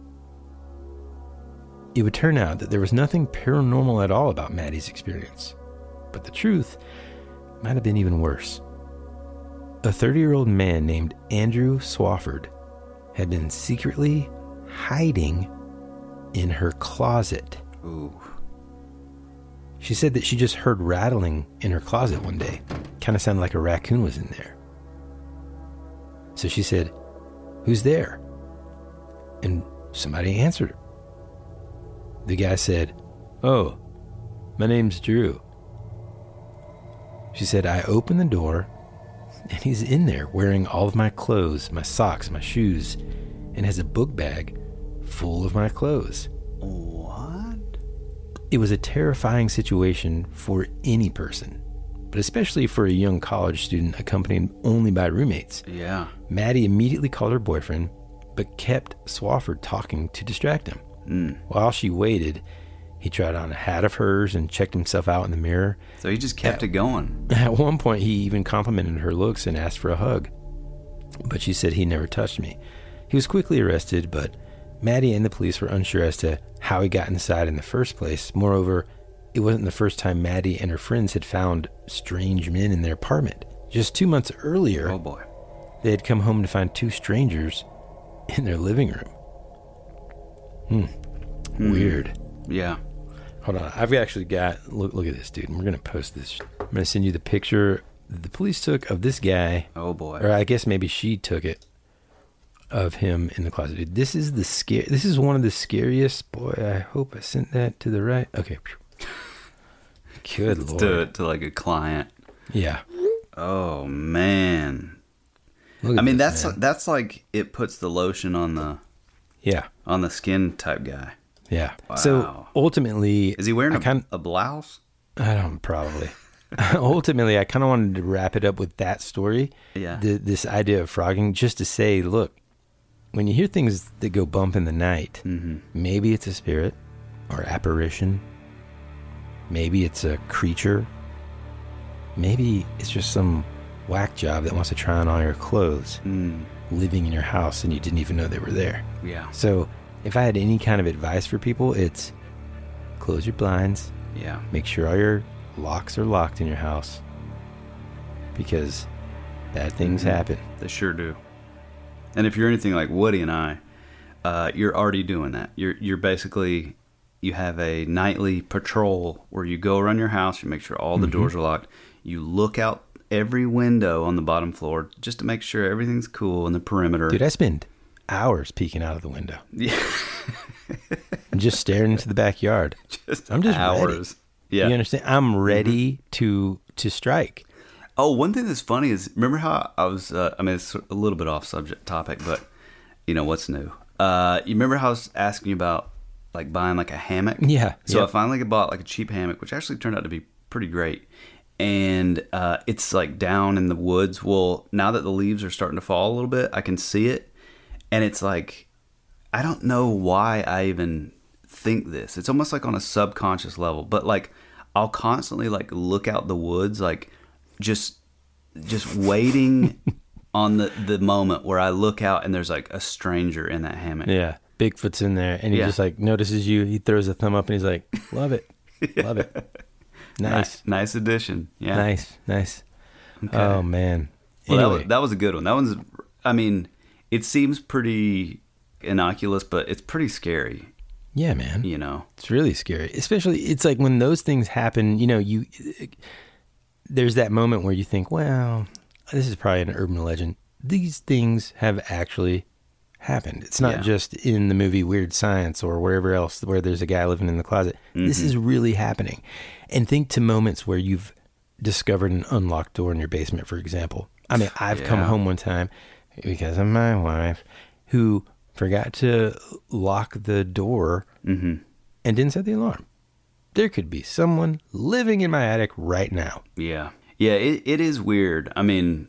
It would turn out that there was nothing paranormal at all about Maddie's experience, but the truth might have been even worse. A 30 year old man named Andrew Swafford had been secretly hiding in her closet. Ooh. She said that she just heard rattling in her closet one day. Kind of sounded like a raccoon was in there. So she said, Who's there? And somebody answered her. The guy said, Oh, my name's Drew. She said, I opened the door and he's in there wearing all of my clothes, my socks, my shoes, and has a book bag full of my clothes. What? It was a terrifying situation for any person, but especially for a young college student accompanied only by roommates. Yeah. Maddie immediately called her boyfriend, but kept Swafford talking to distract him. Mm. While she waited, he tried on a hat of hers and checked himself out in the mirror. So he just kept it going. At one point, he even complimented her looks and asked for a hug. But she said he never touched me. He was quickly arrested, but Maddie and the police were unsure as to how he got inside in the first place. Moreover, it wasn't the first time Maddie and her friends had found strange men in their apartment. Just two months earlier, Oh boy. they had come home to find two strangers in their living room. Hmm. Weird. Yeah. Hold on. I've actually got look look at this dude. We're gonna post this. I'm gonna send you the picture the police took of this guy. Oh boy. Or I guess maybe she took it of him in the closet. Dude, this is the scare this is one of the scariest boy, I hope I sent that to the right. Okay. Good Let's lord. do it to like a client. Yeah. Oh man. I mean this, that's man. that's like it puts the lotion on the Yeah. on the skin type guy. Yeah. Wow. So ultimately Is he wearing a, kind a blouse? I don't probably. Ultimately, I kind of wanted to wrap it up with that story. Yeah. The, this idea of frogging, just to say, look, when you hear things that go bump in the night, Mm-hmm. maybe it's a spirit or apparition. Maybe it's a creature. Maybe it's just some whack job that wants to try on all your clothes, Mm. living in your house, and you didn't even know they were there. Yeah. So, if I had any kind of advice for people, it's close your blinds, Yeah. Make sure all your locks are locked in your house because bad things Mhm. happen. They sure do. And if you're anything like Woody and I, uh, you're already doing that. You're you're basically you have a nightly patrol where you go around your house, you make sure all the Mhm. doors are locked. You look out every window on the bottom floor just to make sure everything's cool in the perimeter. Dude, I spend hours peeking out of the window. Yeah. and just staring into the backyard. Just I'm just hours. Ready. Yeah. You understand? I'm ready to to strike. Oh, one thing that's funny is remember how I was. Uh, I mean, it's a little bit off subject topic, but you know what's new. Uh, you remember how I was asking you about like buying like a hammock? Yeah, So yeah. I finally bought like a cheap hammock, which actually turned out to be pretty great. And uh, it's like down in the woods. Well, now that the leaves are starting to fall a little bit, I can see it, and it's like I don't know why I even think this. It's almost like on a subconscious level, but like I'll constantly like look out the woods, like just just waiting on the the moment where I look out and there's like a stranger in that hammock. Yeah. Bigfoot's in there and he Yeah. just like notices you. He throws a thumb up and he's like, "Love it, love it, nice, Ni- nice addition. Yeah, nice, nice." Okay. Oh man. Well, that, was, that was a good one. That one's. I mean, it seems pretty innocuous, but it's pretty scary. yeah, man. You know. It's really scary. Especially it's like when those things happen, you know, you there's that moment where you think, well, this is probably an urban legend. These things have actually happened. It's not Yeah. just in the movie Weird Science or wherever else where there's a guy living in the closet. This Mhm. is really happening. And think to moments where you've discovered an unlocked door in your basement, for example. I mean, I've come home one time because of my wife who forgot to lock the door Mhm. and didn't set the alarm. There could be someone living in my attic right now. Yeah. Yeah, it, it is weird. I mean,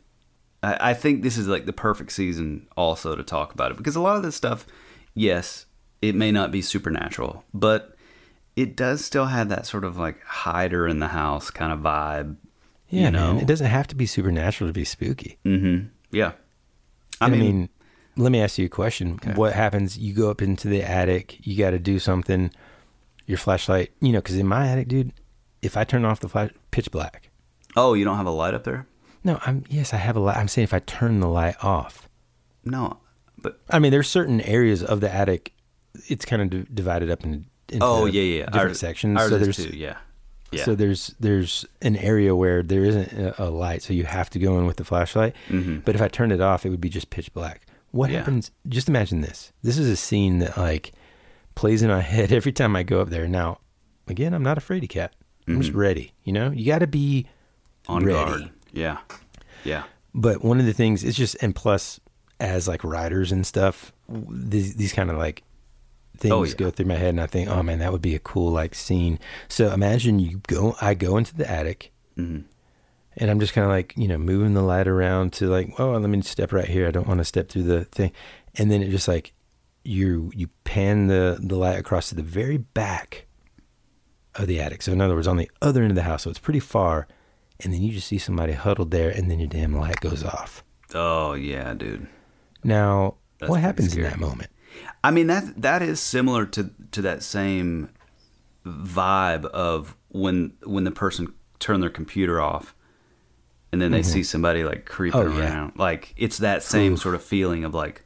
I, I think this is like the perfect season also to talk about it because a lot of this stuff, yes, it may not be supernatural, but it does still have that sort of like hider in the house kind of vibe. Yeah, you know? man. It doesn't have to be supernatural to be spooky. Mm-hmm. Yeah. I I mean, mean, let me ask you a question. What happens? You go up into the attic, you got to do something, your flashlight, you know, because in my attic, dude, if I turn off the flash, pitch black. oh, you don't have a light up there? No, I'm, yes, I have a light. I'm saying if I turn the light off. No, but I mean, there's certain areas of the attic, it's kind of d- divided up into, into Oh, yeah, yeah. different Ours- sections. ours so there's, too, yeah. Yeah. So there's there's an area where there isn't a, a light, so you have to go in with the flashlight. Mhm. But if I turned it off, it would be just pitch black. What Yeah. happens? Just imagine this. This is a scene that like plays in my head every time I go up there. Now, again, I'm not a fraidy cat. I'm just Mhm. ready. You know, you got to be on ready. guard. Yeah. Yeah. But one of the things is just and plus as like riders and stuff, these these kind of like things Oh, yeah. go through my head, and I think, oh man, that would be a cool like scene. So imagine you go, I go into the attic, Mhm. and I'm just kind of like you know moving the light around to like, oh, let me step right here. I don't want to step through the thing, and then it just like you you pan the the light across to the very back of the attic. So in other words, on the other end of the house, so it's pretty far, and then you just see somebody huddled there, and then your damn light goes off. Oh yeah, dude. Now, That's what happens scary. in that moment? I mean that that is similar to to that same vibe of when when the person turned their computer off and then they Mhm. see somebody like creeping Oh, yeah. around. Like it's that same Oof. sort of feeling of like,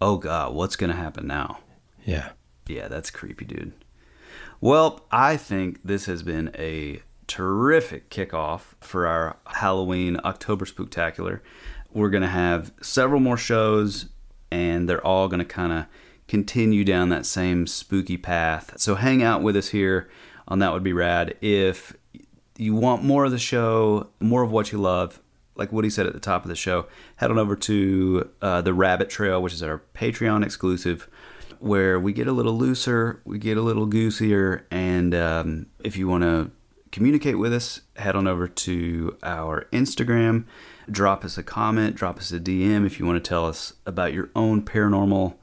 oh god, what's gonna happen now? Yeah. Yeah, that's creepy, dude. Well, I think this has been a terrific kickoff for our Halloween October Spooktacular. We're going to have several more shows, and they're all going to kind of continue down that same spooky path. So hang out with us here on That Would Be Rad. If you want more of the show, more of what you love, like Woody said at the top of the show, head on over to uh, the Rabbit Trail, which is our Patreon exclusive, where we get a little looser, we get a little goosier, and um, if you want to communicate with us, head on over to our Instagram, drop us a comment, drop us a DM if you want to tell us about your own paranormal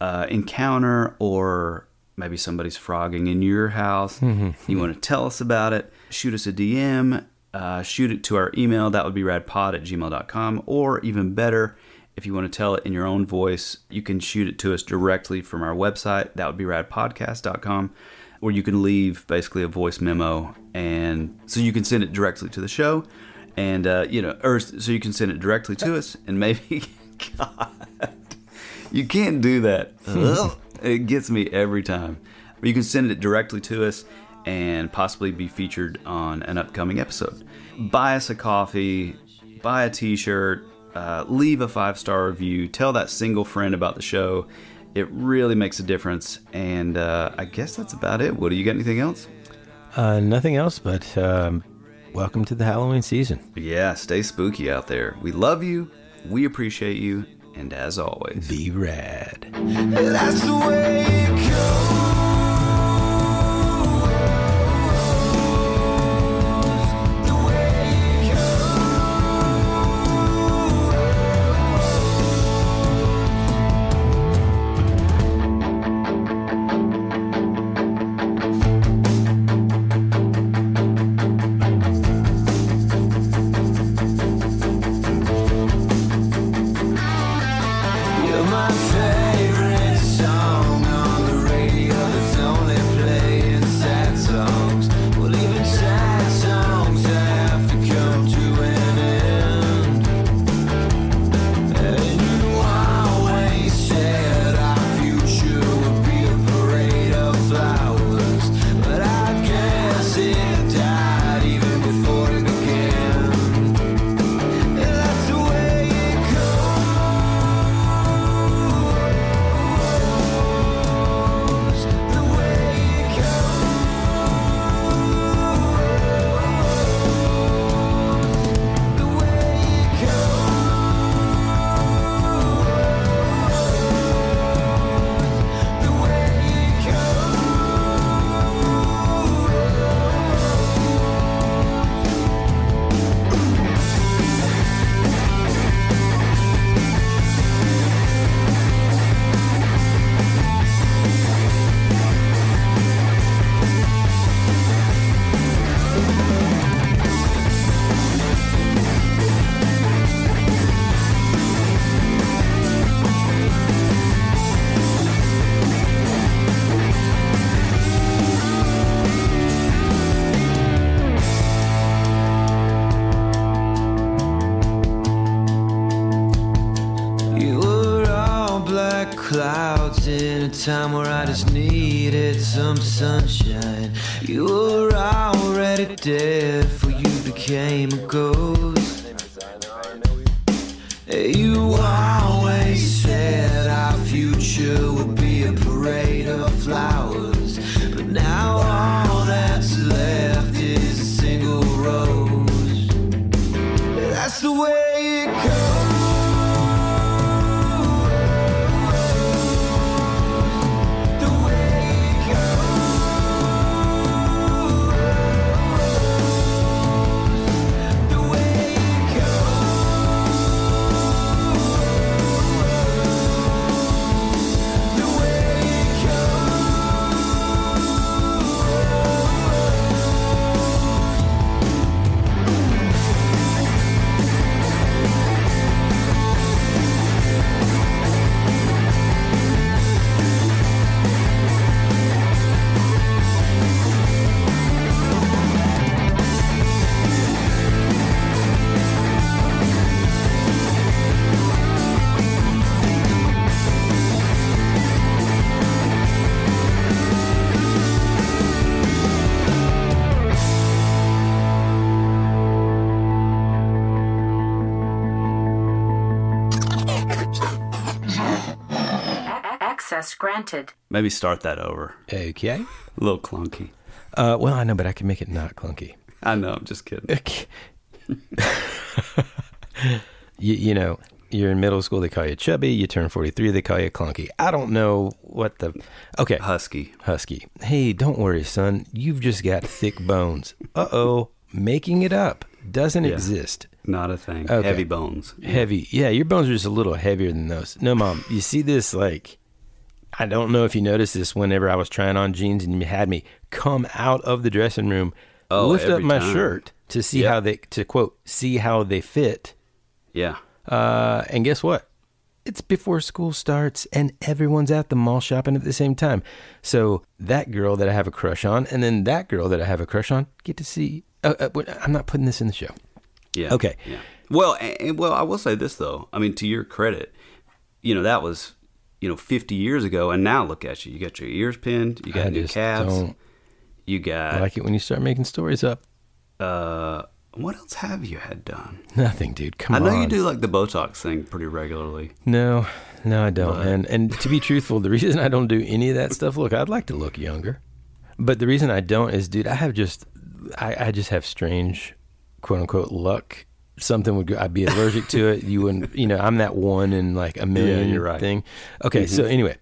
uh, encounter or maybe somebody's frogging in your house. Mhm. You want to tell us about it, shoot us a DM, uh, shoot it to our email, that would be radpod at gmail.com, or even better, if you want to tell it in your own voice, you can shoot it to us directly from our website, that would be radpodcast.com, or you can leave basically a voice memo, and so you can send it directly to the show, and uh, you know, or so you can send it directly to us, and maybe, God, you can't do that. It gets me every time. But you can send it directly to us and possibly be featured on an upcoming episode. Buy us a coffee, buy a t shirt, uh, leave a five star review, tell that single friend about the show. It really makes a difference. And uh, I guess that's about it. Woody, you got anything else? Uh, nothing else, but um, welcome to the Halloween season. Yeah, stay spooky out there. We love you. We appreciate you. And as always, be rad. That's the way it goes. Time where granted. maybe start that over. Okay. A little clunky. Uh, well, I know, but I can make it not clunky. I know. I'm just kidding. you, you know, you're in middle school, they call you chubby. You turn 43, they call you clunky. I don't know what the. Okay. Husky. Husky. Hey, don't worry, son. You've just got thick bones. Uh oh. Making it up doesn't Yeah. exist. Not a thing. Okay. Heavy bones. Heavy. Yeah, your bones are just a little heavier than those. No, mom. You see this, like, I don't know if you noticed this whenever I was trying on jeans and you had me come out of the dressing room, Oh, lift up my time. shirt to see Yep. how they, to quote, see how they fit. Yeah. Uh, and guess what? It's before school starts and everyone's at the mall shopping at the same time. So that girl that I have a crush on and then that girl that I have a crush on get to see. Uh, uh, I'm not putting this in the show. Yeah. Okay. Yeah. Well, and, and- well, I will say this though. I mean, to your credit, you know that was, you know, 50 years ago, and now look at you. You got your ears pinned. You got I new calves. don't You got. I like it when you start making stories up. Uh, what else have you had done? Nothing, dude. Come on I know on. you do like the Botox thing pretty regularly. No, no, I don't. But- And and to be truthful, the reason I don't do any of that stuff, look, I'd like to look younger. But the reason I don't is, dude, I have just, I, I just have strange, quote unquote, luck. Something would go, I'd be allergic to it. You wouldn't, you know, I'm that one in like a million you're right. thing. Okay, so Mhm. anyway,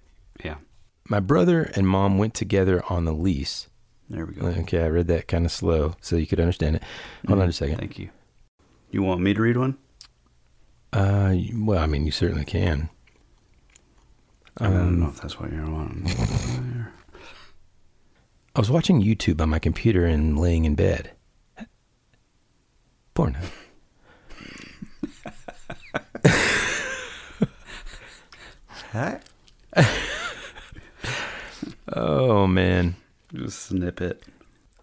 Yeah. my brother and mom went together on the lease. There we go. Okay, I read that kind of slow so you could understand it. Hold on a second. Thank you. You want me to read one? Uh, well, I mean, you certainly can. I don't Um, know if that's what you're wanting. I was watching YouTube on my computer and laying in bed. Pornhub. Huh? Oh man. Just snip it.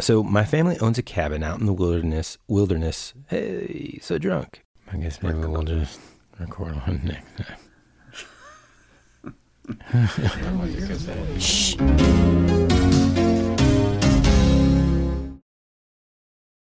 So my family owns a cabin out in the wilderness. Wilderness. Hey, so drunk. I guess maybe we'll just record one next time. Shh.